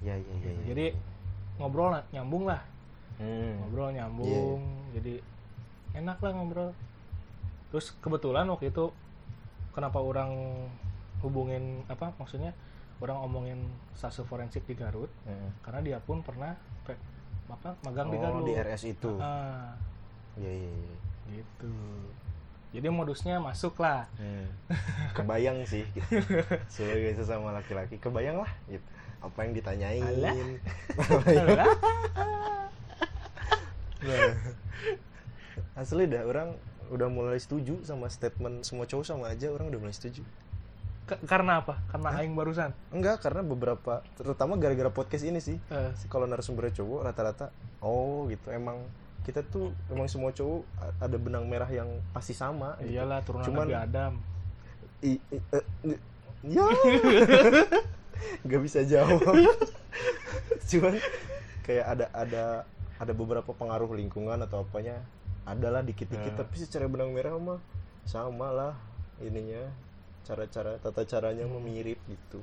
Iya, iya, iya. iya. jadi ngobrol nyambung lah Hmm. ngobrol nyambung jadi enak lah ngobrol terus kebetulan waktu itu kenapa orang hubungin apa maksudnya orang omongin stase forensik di Garut Hmm. karena dia pun pernah pe- apa magang di Oh, Garut di RS itu. Ah, iya. gitu jadi modusnya masuk lah Hmm. Kebayang sih gitu. Sebagai sesama laki-laki, kebayang lah gitu. Apa yang ditanyain. Alah. Nah. Asli dah orang udah mulai setuju sama statement semua cowok sama aja orang udah mulai setuju. Karena apa? Karena aing barusan? Enggak, karena beberapa terutama gara-gara podcast ini sih. Eh, kalau narasumbernya cowok rata-rata oh gitu emang kita tuh emang semua cowok ada benang merah yang pasti sama gitu. iyalah turunan Cuman- Nabi Adam. I, i- i- ya. Nggak bisa jawab. Cuman kayak ada ada ada beberapa pengaruh lingkungan atau apanya. Adalah dikit-dikit Ya. tapi secara benang merah mah sama lah ininya cara-cara tata caranya mah mirip gitu.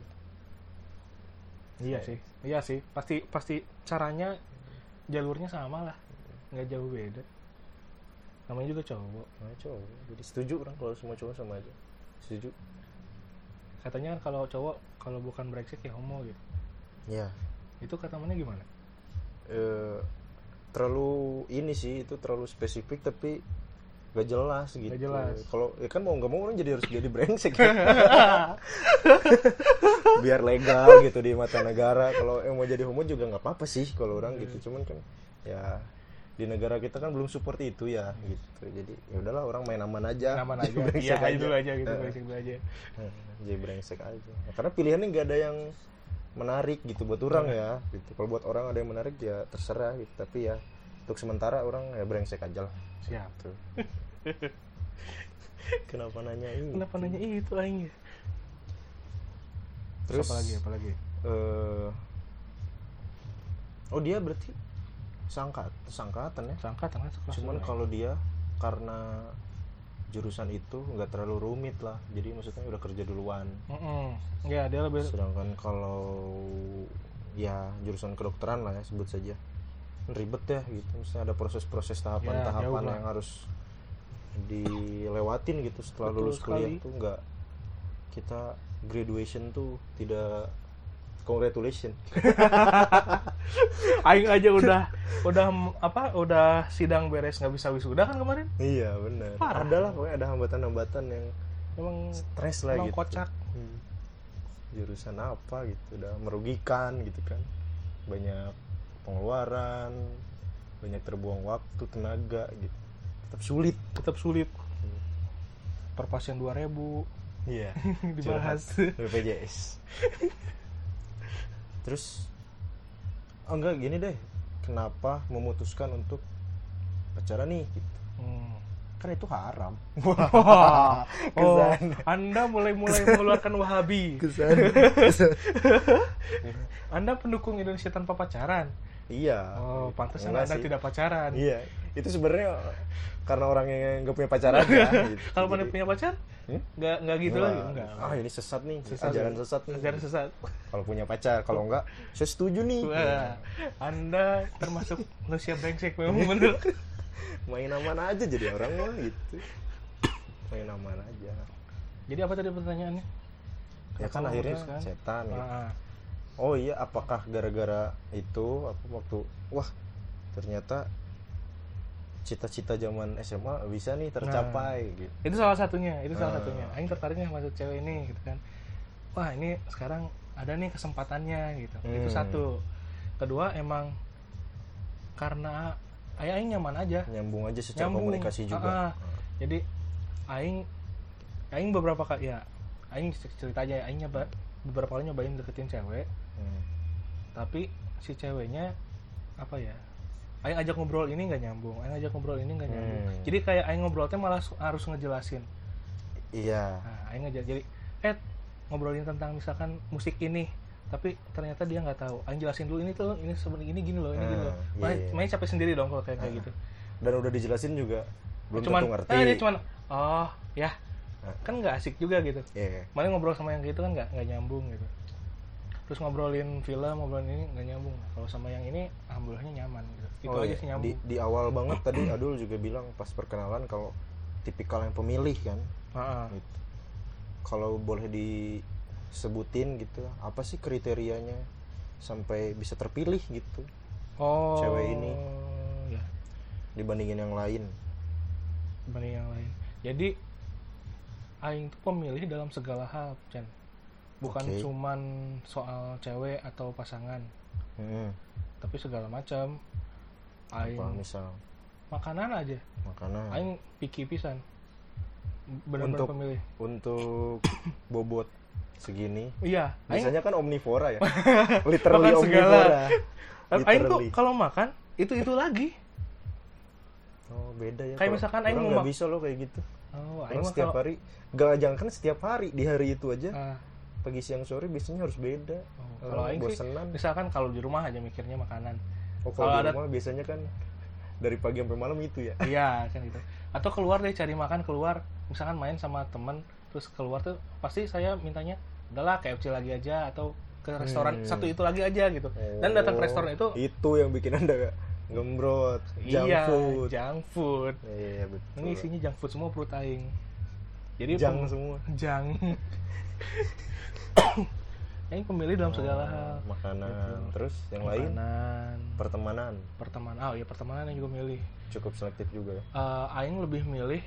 Iya sih iya sih. Pasti pasti caranya jalurnya sama lah. Nggak jauh beda. Namanya juga cowok. Nah cowok. Jadi setuju orang kalau semua cowok sama aja. Setuju. Katanya kan kalau cowok kalau bukan brengsek ya homo gitu. Ya itu kata mana gimana? Eh, terlalu ini sih itu terlalu spesifik tapi gak jelas gitu. Gak jelas. kalau ya kan mau nggak mau orang jadi harus jadi brengsek. Biar legal gitu di mata negara. Kalau yang mau jadi homo juga nggak apa-apa sih kalau orang gitu. Cuman kan ya di negara kita kan belum seperti itu ya gitu. Jadi ya udahlah orang main aman aja. Jadi aja. iya aja. dulu aja gitu brengsek aja. Jadi brengsek aja. Nah, karena pilihannya nggak ada yang menarik gitu buat orang Iya. ya gitu. Kalau buat orang ada yang menarik ya terserah gitu. Tapi ya untuk sementara orang ya brengsek aja lah siap. Tuh kenapa nanya ini? Kenapa nanya itu aing Terus- apa lagi apa lagi Eh, oh dia berarti sangkat sangkatan ya? Sangka sekelas cuman kalau dia karena jurusan itu nggak terlalu rumit lah. Jadi maksudnya udah kerja duluan. Ya. Mm-mm. ya dia lebih sedangkan kalau ya jurusan kedokteran lah ya sebut saja ribet ya gitu misalnya ada proses-proses Ya, tahapan-tahapan lah. yang harus dilewatin gitu setelah Betul lulus kuliah sekali. tuh nggak kita graduation tuh tidak congratulation aing aja udah udah apa udah sidang beres nggak bisa wisuda kan kemarin iya benar Parah. ada lah pokoknya ada hambatan-hambatan yang emang stres lah emang gitu kocak Hmm. jurusan apa gitu udah merugikan gitu kan banyak pengeluaran banyak terbuang waktu tenaga gitu. Tetap sulit. Tetap sulit. Per pasien 2000 iya. Dibahas. BPJS terus oh enggak gini deh. Kenapa memutuskan untuk pacaran nih? Gitu. Hmm. kan itu haram. Wah, oh, Kesan. Anda mulai-mulai mengeluarkan Wahabi. kesan. Anda pendukung Indonesia tanpa pacaran. Iya Oh, pantesan Enggak Anda sih. tidak pacaran. iya itu sebenarnya karena orang yang nggak punya pacaran ya gitu. Kalau mana punya pacar, Hmm? nggak nggak gitu lagi. Enggak. ah ini sesat nih Sesat. ajaran sesat nih Ajaran sesat. kalau punya pacar kalau enggak saya setuju nih Wah, Anda termasuk manusia brengsek memang bener. main aman aja jadi orang mah gitu main aman aja Jadi apa tadi pertanyaannya? ya kan akhirnya setan gitu. Ah, oh iya apakah gara-gara itu apa waktu wah ternyata cita-cita zaman SMA bisa nih tercapai gitu itu salah satunya, itu salah Ah. satunya. Aing tertariknya sama cewek ini gitu kan. Wah, ini sekarang ada nih kesempatannya gitu. Itu Hmm. satu. Kedua emang karena ayah aing nyaman aja. nyambung aja secara Nyambung. komunikasi juga Ah, ah. Jadi aing aing beberapa kali ya aing cerita aja ya, aing nyoba beberapa kali nyobain deketin cewek, Hmm. tapi si ceweknya apa ya? Aing ajak ngobrol ini nggak nyambung, aing ajak ngobrol ini nggak nyambung. Hmm. Jadi kayak aing ngobrolnya malah harus ngejelasin. iya Nah, aing ngajak jadi eh ngobrolin tentang misalkan musik ini, tapi ternyata dia nggak tahu. Aing jelasin dulu ini tuh ini sebenarnya ini gini loh, ini gini Ah, loh. iya, Main, iya. main capek sendiri dong kalau kayak kayak Ah. gitu. dan udah dijelasin juga belum cuman, tentu ngerti ah, dia cuman oh ya Ah. Kan nggak asik juga gitu. Iya. Malah ngobrol sama yang gitu kan nggak nggak nyambung gitu. Terus ngobrolin film, ngobrolin ini nggak nyambung. Kalau sama yang ini alhamdulillahnya nyaman gitu. Itu Oh, aja iya. sih di, nyambung. di awal banget tadi Adul juga bilang pas perkenalan kalau tipikal yang pemilih kan Ah, ah. gitu. Kalau boleh disebutin gitu, apa sih kriterianya sampai bisa terpilih gitu Oh. Cewek ini. Ya, dibandingin yang lain? dibanding yang lain. Jadi aing tuh pemilih dalam segala hal, Chan. Bukan Oke. cuman soal cewek atau pasangan, Hmm, tapi segala macam. Aing apa misal makanan aja. makanan Aing picky pisan. Benar-benar Untuk- pemilih. untuk bobot segini. Iya, aing Biasanya kan omnivora ya, literally Makan segala. omnivora. Tapi Aing tuh kalau makan itu itu lagi. Oh beda ya. Kayak misalkan Aing mau nggak mak- bisa loh kayak gitu. Oh, Orang setiap kalau hari, gak jangan kan setiap hari di hari itu aja. Ah, Pagi siang sore biasanya harus beda. oh, kalau Aing sih misalkan kalau di rumah aja mikirnya makanan. Oh kalau kalau di ada- rumah biasanya kan dari pagi sampai malam itu ya. Iya kan gitu. Atau keluar deh cari makan keluar, misalkan main sama temen terus keluar tuh pasti saya mintanya udahlah KFC lagi aja atau ke restoran Hmm. satu itu lagi aja gitu. Dan datang ke Oh, restoran itu itu yang bikin anda gembrot, junk iya food. junk food. Iya betul. Ini isinya junk food semua perut aing. Jadi junk pem- semua. junk. Aing pemilih dalam segala hal. Oh, Makanan, Gitu. terus yang lain Makanan, pertemanan pertemanan. Oh ya pertemanan yang juga milih. cukup selektif juga ya. Eh, aing lebih milih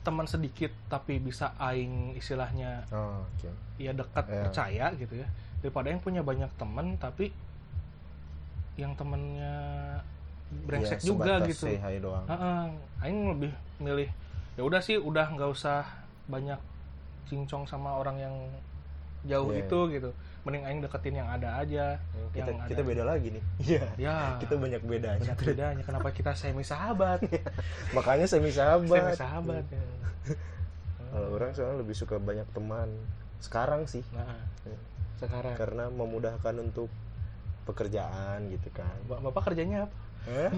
teman sedikit tapi bisa aing istilahnya Oh, oke. ya dekat Iya. percaya gitu ya daripada yang punya banyak teman tapi yang temennya brengsek Iya, juga gitu say hi doang. Heeh, aing lebih milih ya udah sih udah nggak usah banyak cincong sama orang yang jauh Iya. itu gitu mending aing deketin yang ada aja kita yang kita ada. beda lagi nih. Iya. ya Kita banyak bedanya. banyak bedanya kenapa kita semi sahabat Makanya semi sahabat. semi sahabat ya. Kalau orang soalnya lebih suka banyak teman. Sekarang sih nah sekarang karena memudahkan untuk pekerjaan gitu kan. Bap- bapak kerjanya apa Hah?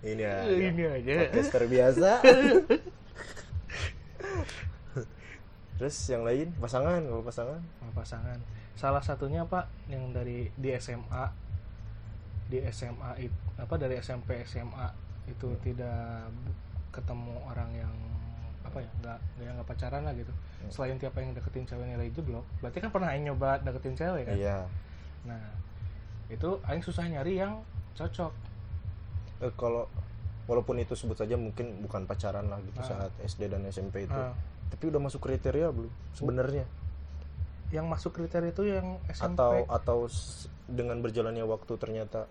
Ini ya. ini aja. Podcaster biasa. Terus yang lain? Pasangan kalau pasangan? Sama pasangan. Salah satunya pak yang dari di SMA di SMA it- apa dari SMP SMA itu Hmm. tidak ketemu orang yang apa ya nggak nggak nggak pacaran lah gitu. Hmm. selain tiap yang deketin cewek nilai jeblok berarti kan pernah aing nyoba deketin cewek kan? Iya. Nah itu aing susah nyari yang cocok Eh, kalau walaupun itu sebut saja mungkin bukan pacaran lah gitu Ah. saat SD dan SMP itu Ah, tapi udah masuk kriteria belum sebenarnya yang masuk kriteria itu yang SMP atau atau dengan berjalannya waktu ternyata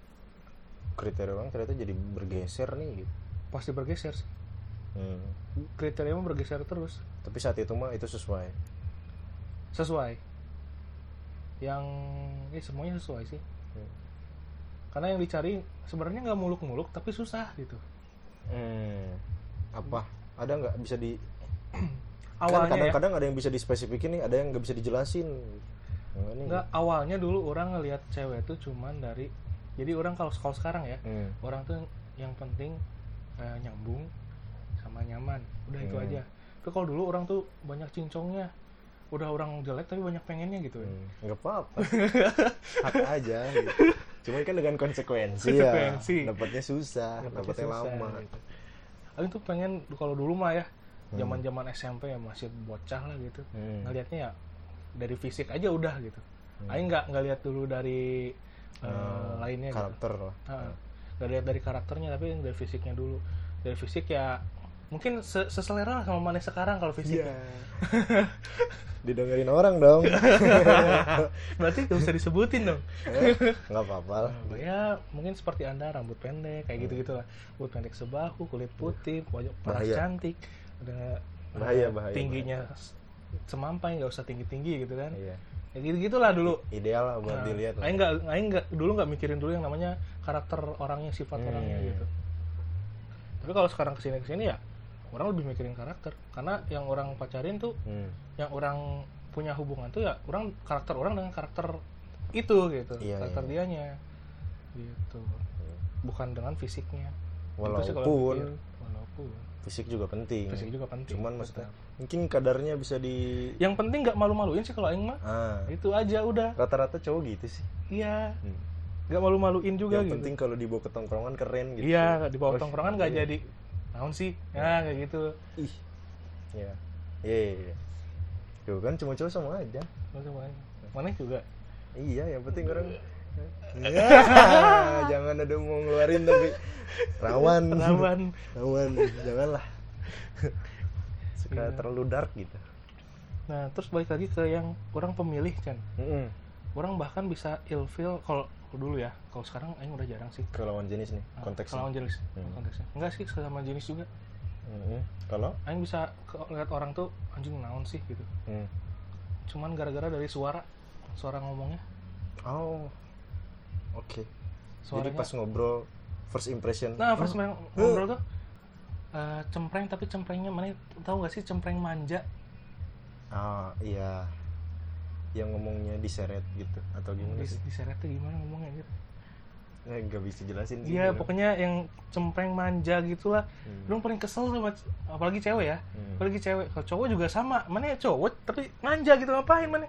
kriteria orang ternyata jadi bergeser nih gitu. pasti bergeser sih Hmm. kriterianya bergeser terus tapi saat itu mah itu sesuai sesuai yang ya semuanya sesuai sih. Karena yang dicari sebenarnya nggak muluk-muluk tapi susah gitu. Hmm. apa? Ada nggak? Bisa di kan awalnya ya kadang-kadang ada yang bisa dispesifikin nih ada yang nggak bisa dijelasin. Nah, ini. Nggak awalnya dulu orang ngelihat cewek tuh cuman dari jadi orang kalau kalau sekarang ya Hmm. orang tuh yang penting eh, nyambung sama nyaman. Udah itu Hmm. aja. Tapi kalau dulu orang tuh banyak cincongnya. Udah orang jelek tapi banyak pengennya gitu Hmm, nggak apa-apa. Hak aja gitu. Cuman kan dengan konsekuensi, Konsekuensi. ya dapatnya susah dapatnya lama gitu. Aing tuh pengen kalau dulu mah ya Hmm. zaman zaman SMP ya masih bocah lah gitu Hmm. ngelihatnya ya dari fisik aja udah gitu Hmm. Aing nggak nggak lihat dulu dari eh, Eh, lainnya gitu. karakter lah Heeh. nggak lihat dari karakternya tapi dari fisiknya dulu dari fisik ya mungkin se- seselera lah sama mana sekarang kalau fisik. Iya. didengerin orang dong. Berarti gak usah disebutin dong. Eh, nggak apa-apa lah. Ya mungkin seperti anda rambut pendek kayak gitu gitulah rambut pendek sebahu kulit putih wajah paras Bahaya. cantik ada Bahaya, bahaya, tingginya s- semampai nggak usah tinggi tinggi gitu kan. Iya. Ya gitu gitulah dulu ideal lah buat Nah, dilihat lah. Aing nggak Aing nggak dulu nggak mikirin dulu yang namanya karakter orangnya sifat Hmm. orangnya gitu. tapi kalau sekarang ke sini ke sini ya orang lebih mikirin karakter. Karena yang orang pacarin tuh Hmm. yang orang punya hubungan tuh ya orang karakter orang dengan karakter itu gitu. Iya, karakter iya. dianya. Gitu. Bukan dengan fisiknya. Walaupun mikir, walaupun. fisik juga penting. Fisik juga penting cuman maksudnya mungkin kadarnya bisa di yang penting nggak malu-maluin sih kalau aing mah. Ah. Itu aja udah. Rata-rata cowok gitu sih. Iya. Hmm. nggak malu-maluin juga yang gitu. penting kalau dibawa ke tongkrongan keren gitu. Iya di bawah Oh, tongkrongan nggak iya. jadi naon sih? Ya kayak gitu. Ih. Ya iya iya, iya. Tuh kan cuma cowok sama aja. Maksud mana mana juga? Iya yang penting orang ya, jangan ada mau ngeluarin tapi rawan. Rawan. Rawan janganlah. Suka Iya. terlalu dark gitu. Nah terus balik lagi ke yang orang pemilih kan Mm-mm. orang bahkan bisa ilfeel kalau dulu ya. Kalau sekarang aing udah jarang sih. Ke lawan jenis nih Nah, konteksnya. kalau lawan jenis. Hmm. konteksnya. Enggak sih sama jenis juga. Mm-mm. kalau? Aing bisa lihat orang tuh anjing naon sih gitu. Mm. cuman gara-gara dari suara suara ngomongnya. Oh oke. Jadi suaranya. pas ngobrol first impression. Nah pas oh, ngobrol tuh eh, cempreng tapi cemprengnya mana tahu gak sih cempreng manja? Ah iya yang ngomongnya diseret gitu atau gimana sih? diseret tuh gimana ngomongnya gitu Eh, nggak bisa jelasin sih iya pokoknya yang cempreng manja gitulah. Hmm. lu paling kesel sama apalagi cewek ya. Hmm. apalagi cewek. Kalau cowok juga sama. Mana ya cowok tapi manja gitu ngapain mana?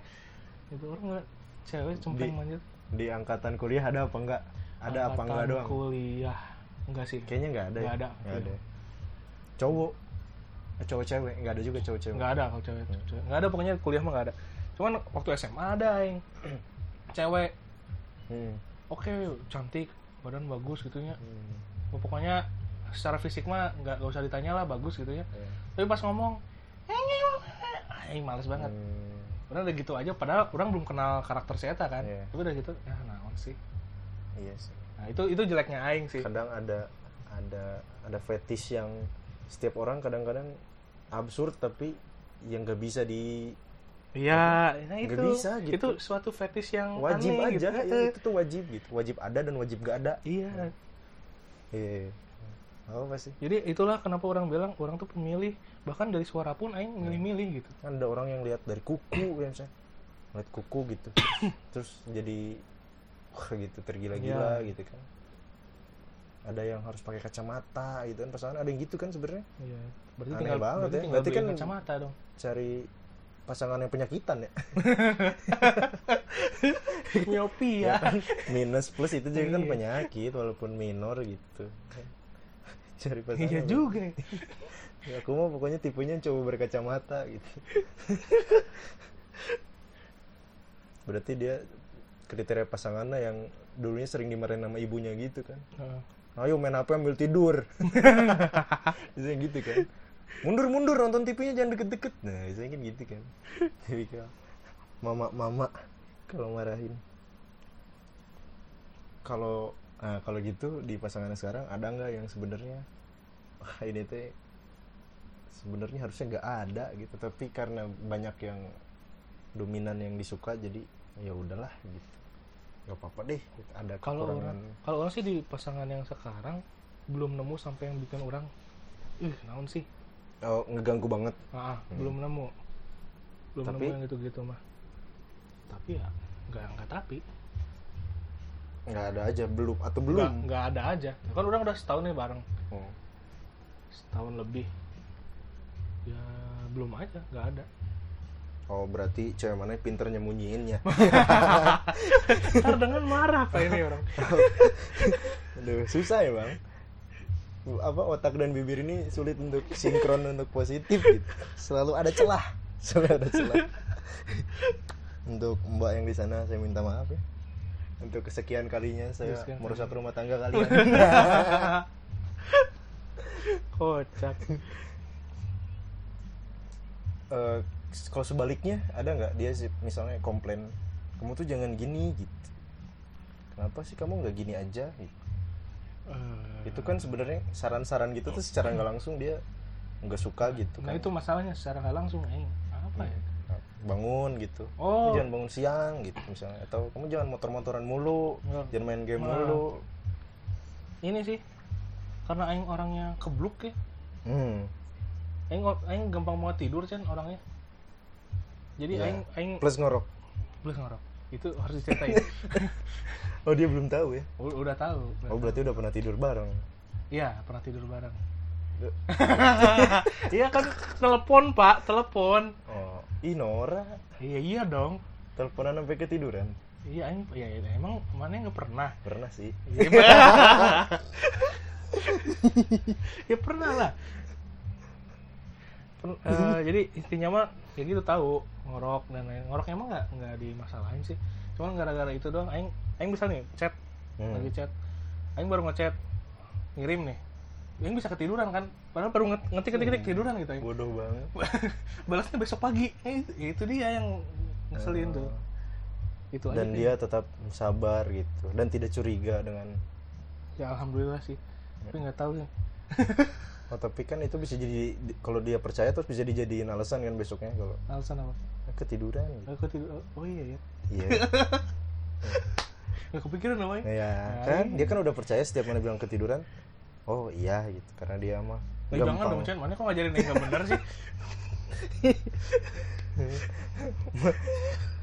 Itu orang cewek cempreng Di- manja. di angkatan kuliah ada apa enggak ada apa enggak doang? kuliah. Enggak sih. Kayaknya nggak ada Nggak ya? ada. Nggak ada. Cowok. Eh, cowok cewek. Nggak ada juga cowok cewek. Nggak ada kalau cewek. Hmm. cewek. nggak ada pokoknya kuliah mah nggak ada cuman waktu SMA ada yang cewek Hmm. oke cantik badan bagus gitu ya Hmm. pokoknya secara fisik mah nggak usah ditanya lah bagus gitu ya Iya. tapi pas ngomong Aing males banget Hmm. Udah gitu aja, padahal orang belum kenal karakter saya kan. Iya. Tapi udah gitu, ya naon sih. iya sih Nah itu itu jeleknya Aing sih. kadang ada ada ada fetish yang setiap orang kadang-kadang absurd tapi yang nggak bisa di Iya, nah itu bisa gitu. itu suatu fetish yang wajib aneh aja gitu. ya, itu tuh wajib gitu wajib ada dan wajib gak ada Iya. iya apa sih Jadi itulah kenapa orang bilang orang tuh pemilih bahkan dari suara pun Aing milih-milih gitu. kan ada orang yang lihat dari kuku ya misalnya lihat kuku gitu terus jadi wah gitu tergila-gila Iya. gitu kan ada yang harus pakai kacamata gitu kan pasangan ada yang gitu kan sebenarnya Iya. Berarti Aneh tinggal banget berarti ya. tinggal Berarti kan- kacamata dong. cari pasangan yang penyakitan ya. Miopia. ya. Kan? Minus plus itu juga kan Iya. penyakit walaupun minor gitu. Cari pasangan Iya juga. Ya, aku mau pokoknya tipenya cowok berkacamata gitu. Berarti dia kriteria pasangannya yang dulunya sering dimarahin sama ibunya gitu kan. Ayo main HP ambil tidur. Gitu kan mundur mundur nonton TV-nya jangan deket-deket. Nah biasanya kan gitu kan. Jadi kayak mama mama kalau marahin. Kalau nah, kalau gitu di pasangan sekarang ada nggak yang sebenarnya wah ini teh sebenarnya harusnya nggak ada gitu. Tapi karena banyak yang dominan yang disuka jadi ya udahlah gitu. Nggak apa-apa deh gitu. ada kalau orang kalau orang sih di pasangan yang sekarang belum nemu sampai yang bikin orang ih naon sih oh, ngeganggu banget. Ah Hmm. belum nemu. Belum Tapi- nemu yang gitu gitu mah. Tapi ya nggak nggak tapi. Nggak ada aja belum atau nggak belum? Nggak ada aja. Kan orang udah setahun nih bareng. Oh. setahun lebih. Ya belum aja nggak ada. Oh berarti cewek mana pinter nyembunyiinnya ntar dengan marah pak ini orang. Aduh, susah ya bang apa otak dan bibir ini sulit untuk sinkron untuk positif gitu. selalu ada celah selalu ada celah. Untuk mbak yang di sana saya minta maaf ya. Untuk kesekian kalinya saya Kesekian merusak rumah tangga kalian. Kocak. Eh, kalau sebaliknya ada nggak? Dia sih misalnya komplain kamu tuh jangan gini gitu. Kenapa sih kamu nggak gini aja? gitu. Eh, itu kan sebenarnya saran-saran gitu tuh secara nggak langsung dia nggak suka gitu nah kan itu masalahnya secara nggak langsung eh apa ya bangun gitu Oh. kamu jangan bangun siang gitu misalnya atau kamu jangan motor-motoran mulu Nggak. jangan main game Nah. mulu ini sih karena aing orangnya kebluk ya hmm. aing aing gampang mau tidur kan orangnya jadi Iya. aing aing plus ngorok boleh ngorok itu harus diceritain oh dia belum tahu ya U- udah tahu udah oh berarti udah pernah tidur bareng Iya, pernah tidur bareng. Iya kan telepon, Pak, telepon. oh ih Nora Iya, iya dong. teleponan sampai ketiduran Iya, aing ya, ya, emang mana nggak pernah. pernah sih Iya, ya pernah lah. Pen- eh, jadi intinya mah ya gitu tahu ngorok dan lain ngorok emang nggak nggak dimasalahin sih cuman gara-gara itu doang aing aing bisa nih chat. Hmm. lagi chat. Aing baru ngechat ngirim nih. Aing bisa ketiduran kan? Padahal baru nge- ngetik ngetik ngetik tiduran gitu aing. Bodoh banget. Balasnya besok pagi. Eh, itu dia yang ngeselin tuh. Itu aja dan sih. dia tetap sabar gitu dan tidak curiga dengan ya alhamdulillah sih. Tapi nggak tahu sih oh, tapi kan itu bisa jadi di- kalau dia percaya terus bisa dijadiin alasan kan besoknya kalau alasan apa ketiduran. Gitu. aku tidur oh iya ya iya. Nggak kepikiran namanya ya kan? dia kan udah percaya setiap mana bilang ketiduran. Oh iya gitu. Karena dia mah Eh, jangan dong Chan. Mana kok ngajarin yang nggak benar sih?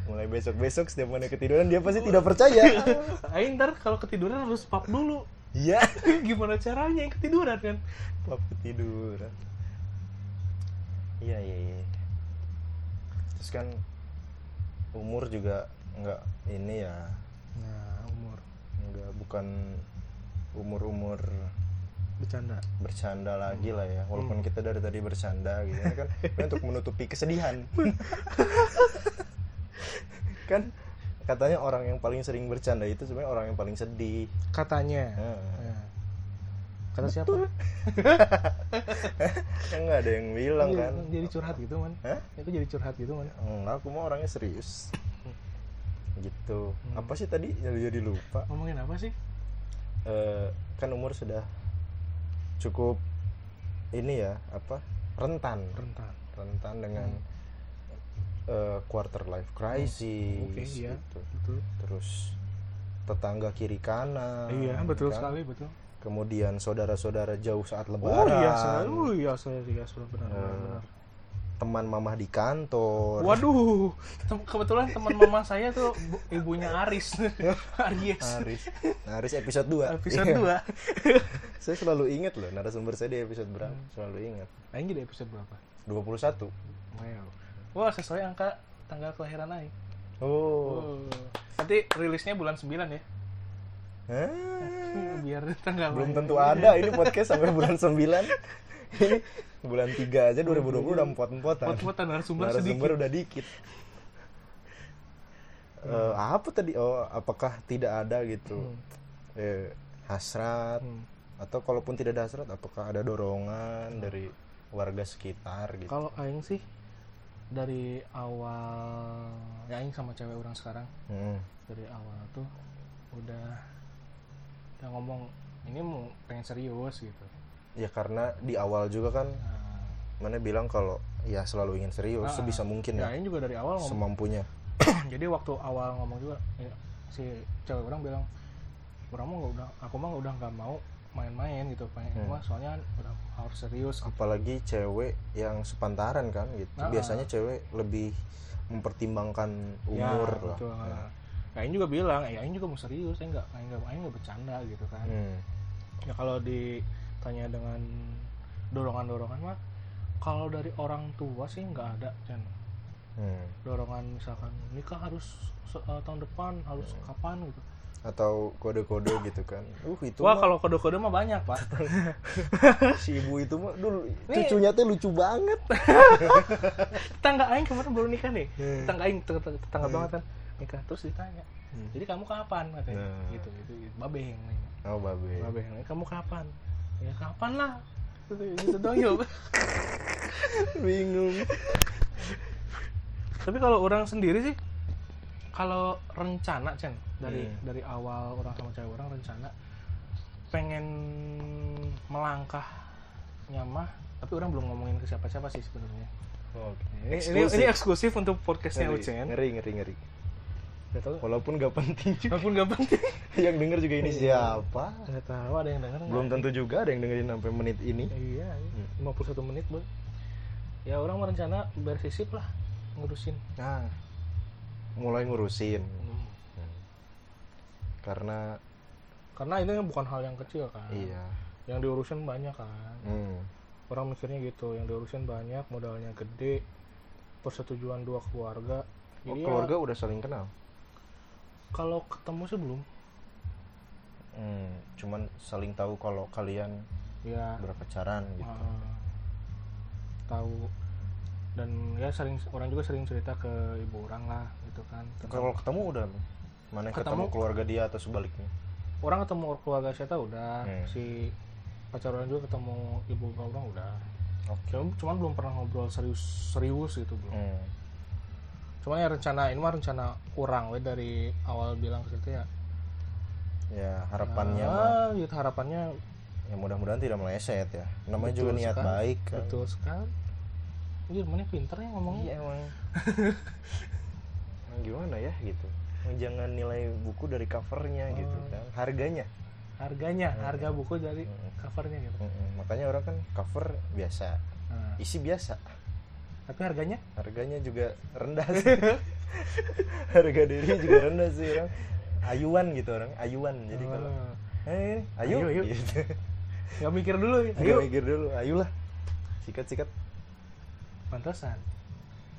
Mulai besok besok setiap mana ketiduran dia pasti tidak percaya. Aing ntar kalau ketiduran harus pap dulu. Iya. Gimana caranya yang ketiduran kan? Pap ketiduran. Iya iya iya terus kan umur juga nggak ini ya. Nah umur. Nggak bukan umur umur bercanda bercanda lagi lah ya. Walaupun kita dari tadi bercanda gitu kan Ini untuk menutupi kesedihan. Kan katanya orang yang paling sering bercanda itu sebenarnya orang yang paling sedih. Katanya. Kata siapa? Kan nggak ada yang bilang Iya, kan? jadi curhat gitu man. Hah? itu jadi curhat gitu man? Enggak aku mah orangnya serius. Gitu. Hmm. apa sih tadi? Jadi jadi lupa. Ngomongin apa sih? Eh, kan umur sudah cukup ini ya apa? Rentan. Rentan. Rentan dengan eh, quarter life crisis Hmm. oke iya. gitu. betul. Terus tetangga kiri kanan iya betul kan? sekali betul kemudian saudara-saudara jauh saat oh lebaran. iya oh iya saya iya sudah benar benar, Eh, benar. teman mamah di kantor. Waduh tem- kebetulan teman mama saya tuh bu- ibunya Aris. Aries. Aris. Aris episode 2 episode 2 saya selalu ingat loh narasumber saya di episode berapa. Hmm. selalu ingat. Aing jadi episode berapa? 21 wow. Wah sesuai angka tanggal kelahiran Aing. Oh, oh. nanti rilisnya bulan 9 ya? Biar tanggal belum tentu ada. Ini podcast sampai bulan 9 ini bulan 3 aja 2020 udah empot-empotan Pot-potan narasumber narasumber sedikit. udah dikit. Eh, apa tadi? Oh apakah tidak ada gitu? Eh, hasrat. Hmm. atau kalaupun tidak ada hasrat apakah ada dorongan dari warga sekitar gitu? Kalau Aing sih dari awal ya Aing sama cewek orang sekarang. Hmm. dari awal tuh udah udah ngomong ini mau pengen serius gitu. Ya karena di awal juga kan nah, mana bilang kalau ya selalu ingin serius Ah, sebisa mungkin ya ya ini juga dari awal ngomong. Semampunya. Jadi waktu awal ngomong juga ya, si cewek orang bilang orang nggak udah aku mah udah nggak mau main-main gitu pengen Hmm. mah soalnya udah harus serius. Gitu. apalagi cewek yang sepantaran kan gitu. Ah, biasanya cewek lebih mempertimbangkan umur ya, lah. betul. Nah, Nah, ini juga bilang, ya ini juga mau serius, saya nggak, saya nggak, saya nggak bercanda gitu kan. hmm. Ya kalau ditanya dengan dorongan-dorongan mah, kalau dari orang tua sih nggak ada, Chan. Hmm. Dorongan misalkan nikah harus eh, tahun depan, harus Hmm. kapan gitu. atau kode-kode gitu kan uh itu Wah mah kalau kode-kode mah banyak pak. si ibu itu mah dulu Nih. cucunya tuh lucu banget tetangga Aing kemarin baru nikah nih. Hmm. Tetangga Aing, tetangga, tetangga Hmm. banget kan. Nikah terus ditanya, Hmm. jadi kamu kapan katanya? Nah. Gitu, gitu, gitu. Babeh yang nanya. oh yang nanya, kamu kapan? Ya kapan lah. Gitu, gitu dong yuk. bingung tapi kalau orang sendiri sih kalau rencana Chen dari Hmm. dari awal orang sama cewek orang rencana pengen melangkah nyamah tapi orang belum ngomongin ke siapa-siapa sih sebenarnya oke ini, ini, ini eksklusif untuk podcastnya Ucen ngeri ngeri ngeri tahu. Walaupun gak penting juga. Walaupun nggak penting. Yang denger juga ini siapa? Nggak tahu ada yang denger belum tentu juga ada yang dengerin sampai menit ini. Iya Hmm. 51 menit boy ya orang merencana bersisip lah ngurusin. Nah mulai ngurusin. Hmm. karena karena ini bukan hal yang kecil kan? Iya. Yang diurusin banyak kan? Hmm. orang mikirnya gitu yang diurusin banyak modalnya gede persetujuan dua keluarga. Oh, Jadi ya, keluarga udah saling kenal kalau ketemu sih belum. Hmm. cuman saling tahu kalau kalian ya berpacaran gitu. Ah, tahu. Dan ya sering orang juga sering cerita ke ibu orang lah gitu kan. Kalau ketemu udah mana ketemu, Ketemu- keluarga dia atau sebaliknya? Orang ketemu keluarga saya tahu udah. Hmm. si pacar orang juga ketemu ibu orang udah. Oke. Cuman, cuman belum pernah ngobrol serius serius gitu belum. Hmm. Cuman ya rencana ini mah rencana orang we dari awal bilang kita ya. Ya harapannya mah ah, gitu harapannya ya mudah-mudahan tidak meleset ya. Namanya Betul juga niat sekali. baik kan. Betul sekali. Anjir, mana pinter ya ngomongnya? Iya emang. Emang gimana ya gitu. Jangan nilai buku dari covernya gitu Oh. kan. harganya. Harganya Hmm. harga buku dari Hmm. covernya gitu. Mm-mm. makanya orang kan cover biasa. Nah, isi biasa tapi harganya? Harganya juga rendah sih. Harga diri juga rendah sih orang. Ayuan gitu orang. Ayuan. Jadi kalau Oh. eh ayo, Ayo, ayo. gitu. Nggak mikir dulu. Ya ayo ayo. mikir dulu. Ayolah sikat sikat pantesan.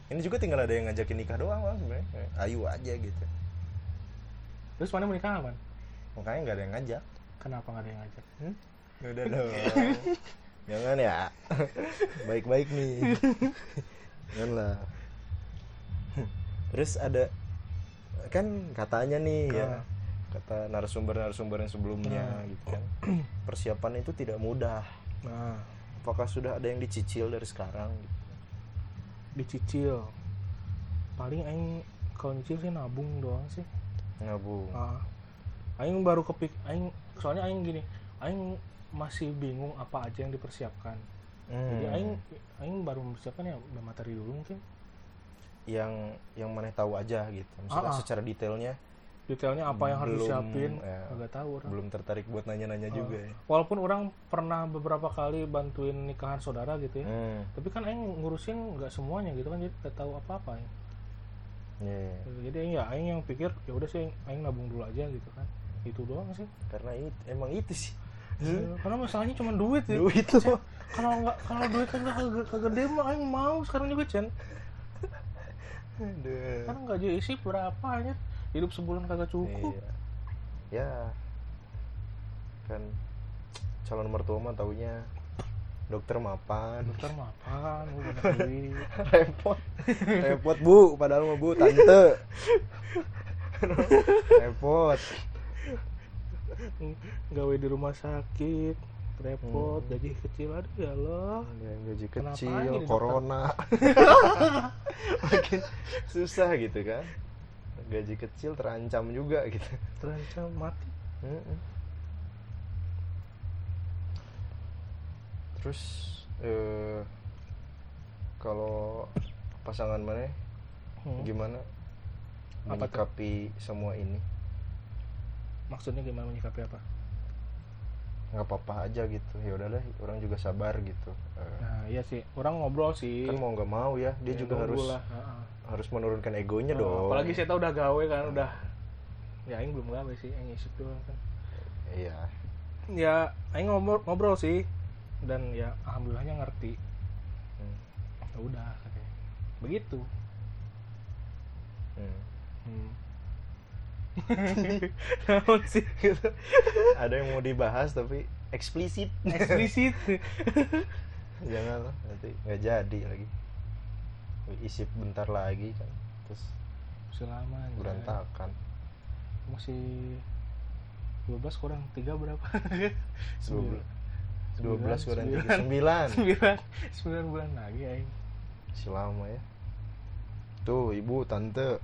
Ini juga tinggal ada yang ngajakin nikah doang lah sebenarnya. Eh, ayo aja gitu. Terus mana menikah kapan makanya nggak ada yang ngajak. Kenapa nggak ada yang ngajak? Hmm? udah dong. Jangan ya. Baik-baik nih lah terus ada kan katanya nih ya Ah. kata narasumber-narasumber yang sebelumnya Ah. gitu kan persiapan itu tidak mudah. Nah apakah sudah ada yang dicicil dari sekarang? Gitu? dicicil. Paling aing kalau nyicil sih nabung doang sih. Ngabung ah. Aing baru kepik aing soalnya aing gini aing masih bingung apa aja yang dipersiapkan jadi Hmm. aing aing baru mempersiapkan ya udah materi dulu mungkin yang yang mana tahu aja gitu misalnya Ah, ah. secara detailnya detailnya apa yang harus disiapin ya. agak tahu orang belum tertarik buat nanya-nanya Ah. juga ya walaupun orang pernah beberapa kali bantuin nikahan saudara gitu ya hmm. tapi kan aing ngurusin nggak semuanya gitu kan jadi nggak tahu apa-apa ya. yeah. jadi aing ya aing yang pikir ya udah sih aing nabung dulu aja gitu kan itu doang sih karena itu emang itu sih Ya, karena masalahnya cuma duit ya duit tuh kalau nggak kalau duit kan kagak kagak gede mah aing mau sekarang juga Chen Aduh. kan gaji isi berapa aja hidup sebulan kagak cukup Iya. Ya. Kan calon mertua mah taunya dokter mapan. dokter mapan duit Repot. Repot, Bu. Padahal mah Bu tante. Repot. gawe di rumah sakit repot Hmm. gaji kecil aduh ya Allah Ya, gaji kecil, corona. Makin susah gitu kan. Gaji kecil terancam juga gitu. terancam mati Mm-mm. Terus eh kalau pasangan mana Hmm. gimana Apa tuh? menyikapi semua ini maksudnya gimana menyikapi apa nggak apa-apa aja gitu. Ya udahlah orang juga sabar gitu. Eh, nah iya sih. Orang ngobrol sih. kan mau nggak mau ya dia Ya, juga harus lah. Harus menurunkan egonya Oh, dong. apalagi saya tahu udah gawe kan udah ya aing belum gawe sih aing isip doang kan. Iya. Ya aing ngobrol ngobrol sih dan ya alhamdulillahnya ngerti. Hmm. ya udah katanya. Begitu. Hmm. hmm. Sih? Gitu. ada yang mau dibahas tapi eksplisit eksplisit jangan lah nanti nggak jadi lagi. Isi bentar lagi kan terus lama anjay. berantakan. Masih 12 kurang 3 berapa? 12 12 kurang Sembilan. 3 9 9 9 bulan lagi aing. Masih lama ya. Tuh ibu tante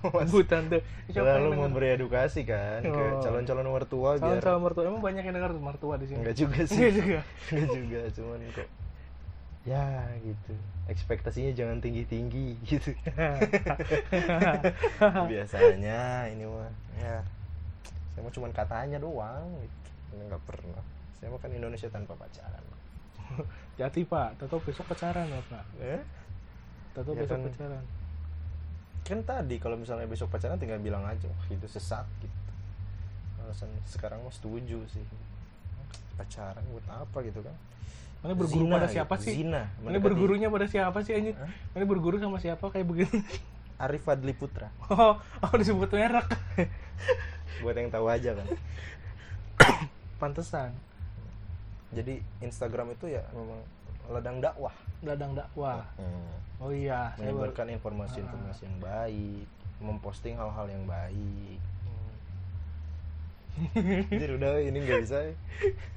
Bu tante Siapa denger? memberi edukasi kan ke Oh. calon-calon mertua Calon biar calon mertua. Emang banyak yang dengar mertua di sini? Enggak juga sih. Enggak juga. Enggak juga cuman kok ya gitu. Ekspektasinya jangan tinggi-tinggi gitu. Biasanya ini mah ya. Saya mah cuman katanya doang. Gitu Ini nggak pernah. Saya mah kan Indonesia tanpa pacaran. Jati pak, tahu besok pacaran pak. Eh? Tahu Ya besok kan. pacaran kan tadi kalau misalnya besok pacaran tinggal bilang aja wah itu sesat gitu alasan sekarang mah setuju sih pacaran buat apa gitu kan Mana berguru Zina pada gitu, siapa sih? zina Mana bergurunya pada siapa sih? Hah? Mana berguru sama siapa kayak begini? Arif Fadli Putra Oh, oh disebut merek. buat yang tahu aja kan Pantesan. jadi Instagram itu ya memang ladang dakwah Dadang dakwah. Hmm. Oh iya, menyebarkan informasi-informasi yang baik memposting hal-hal yang baik Hmm. jadi udah ini nggak bisa ya.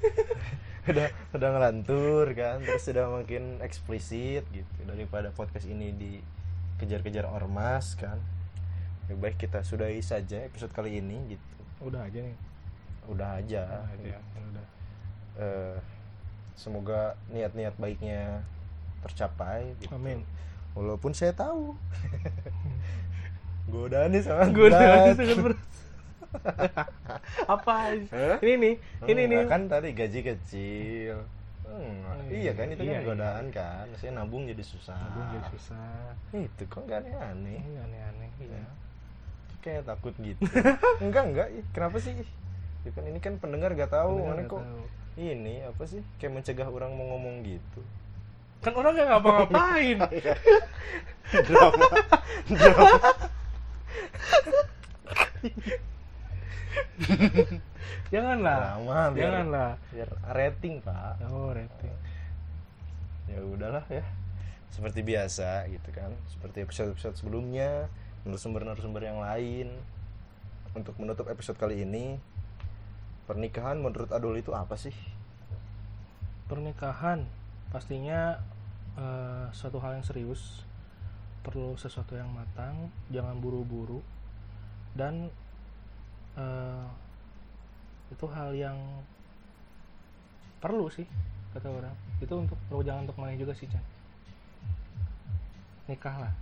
udah udah ngelantur kan terus sudah makin eksplisit gitu daripada podcast ini dikejar-kejar ormas kan lebih baik kita sudahi saja episode kali ini gitu Udah aja nih. udah aja Udah aja. ya Udah. Eh, semoga niat-niat baiknya tercapai gitu. Amin. walaupun saya tahu godaannya sangat Gue udah berat. sangat berat. Apa? Hah? Ini nih, ini nih. Kan tadi gaji kecil Enggak. Oh, iya kan itu iya, kan iya. godaan kan saya nabung jadi susah Nabung jadi susah. itu kok nggak aneh-aneh Ini aneh-aneh. ya. kayak takut gitu enggak enggak kenapa sih Ya kan ini kan pendengar gak tahu Pendengar mana kok tahu. Ini apa sih kayak mencegah orang mau ngomong gitu Kan orang gak ngapa-ngapain. drama drama Janganlah. drama biar, Janganlah. biar rating pak Oh, rating. ya udahlah ya seperti biasa gitu kan seperti episode-episode sebelumnya narasumber-narasumber yang lain untuk menutup episode kali ini pernikahan menurut Adul itu apa sih Pernikahan pastinya eh, suatu hal yang serius. Perlu sesuatu yang matang, jangan buru-buru. Dan eh, itu hal yang perlu sih kata orang. Itu untuk perlu jangan untuk mana juga sih, Chan. Nikah lah.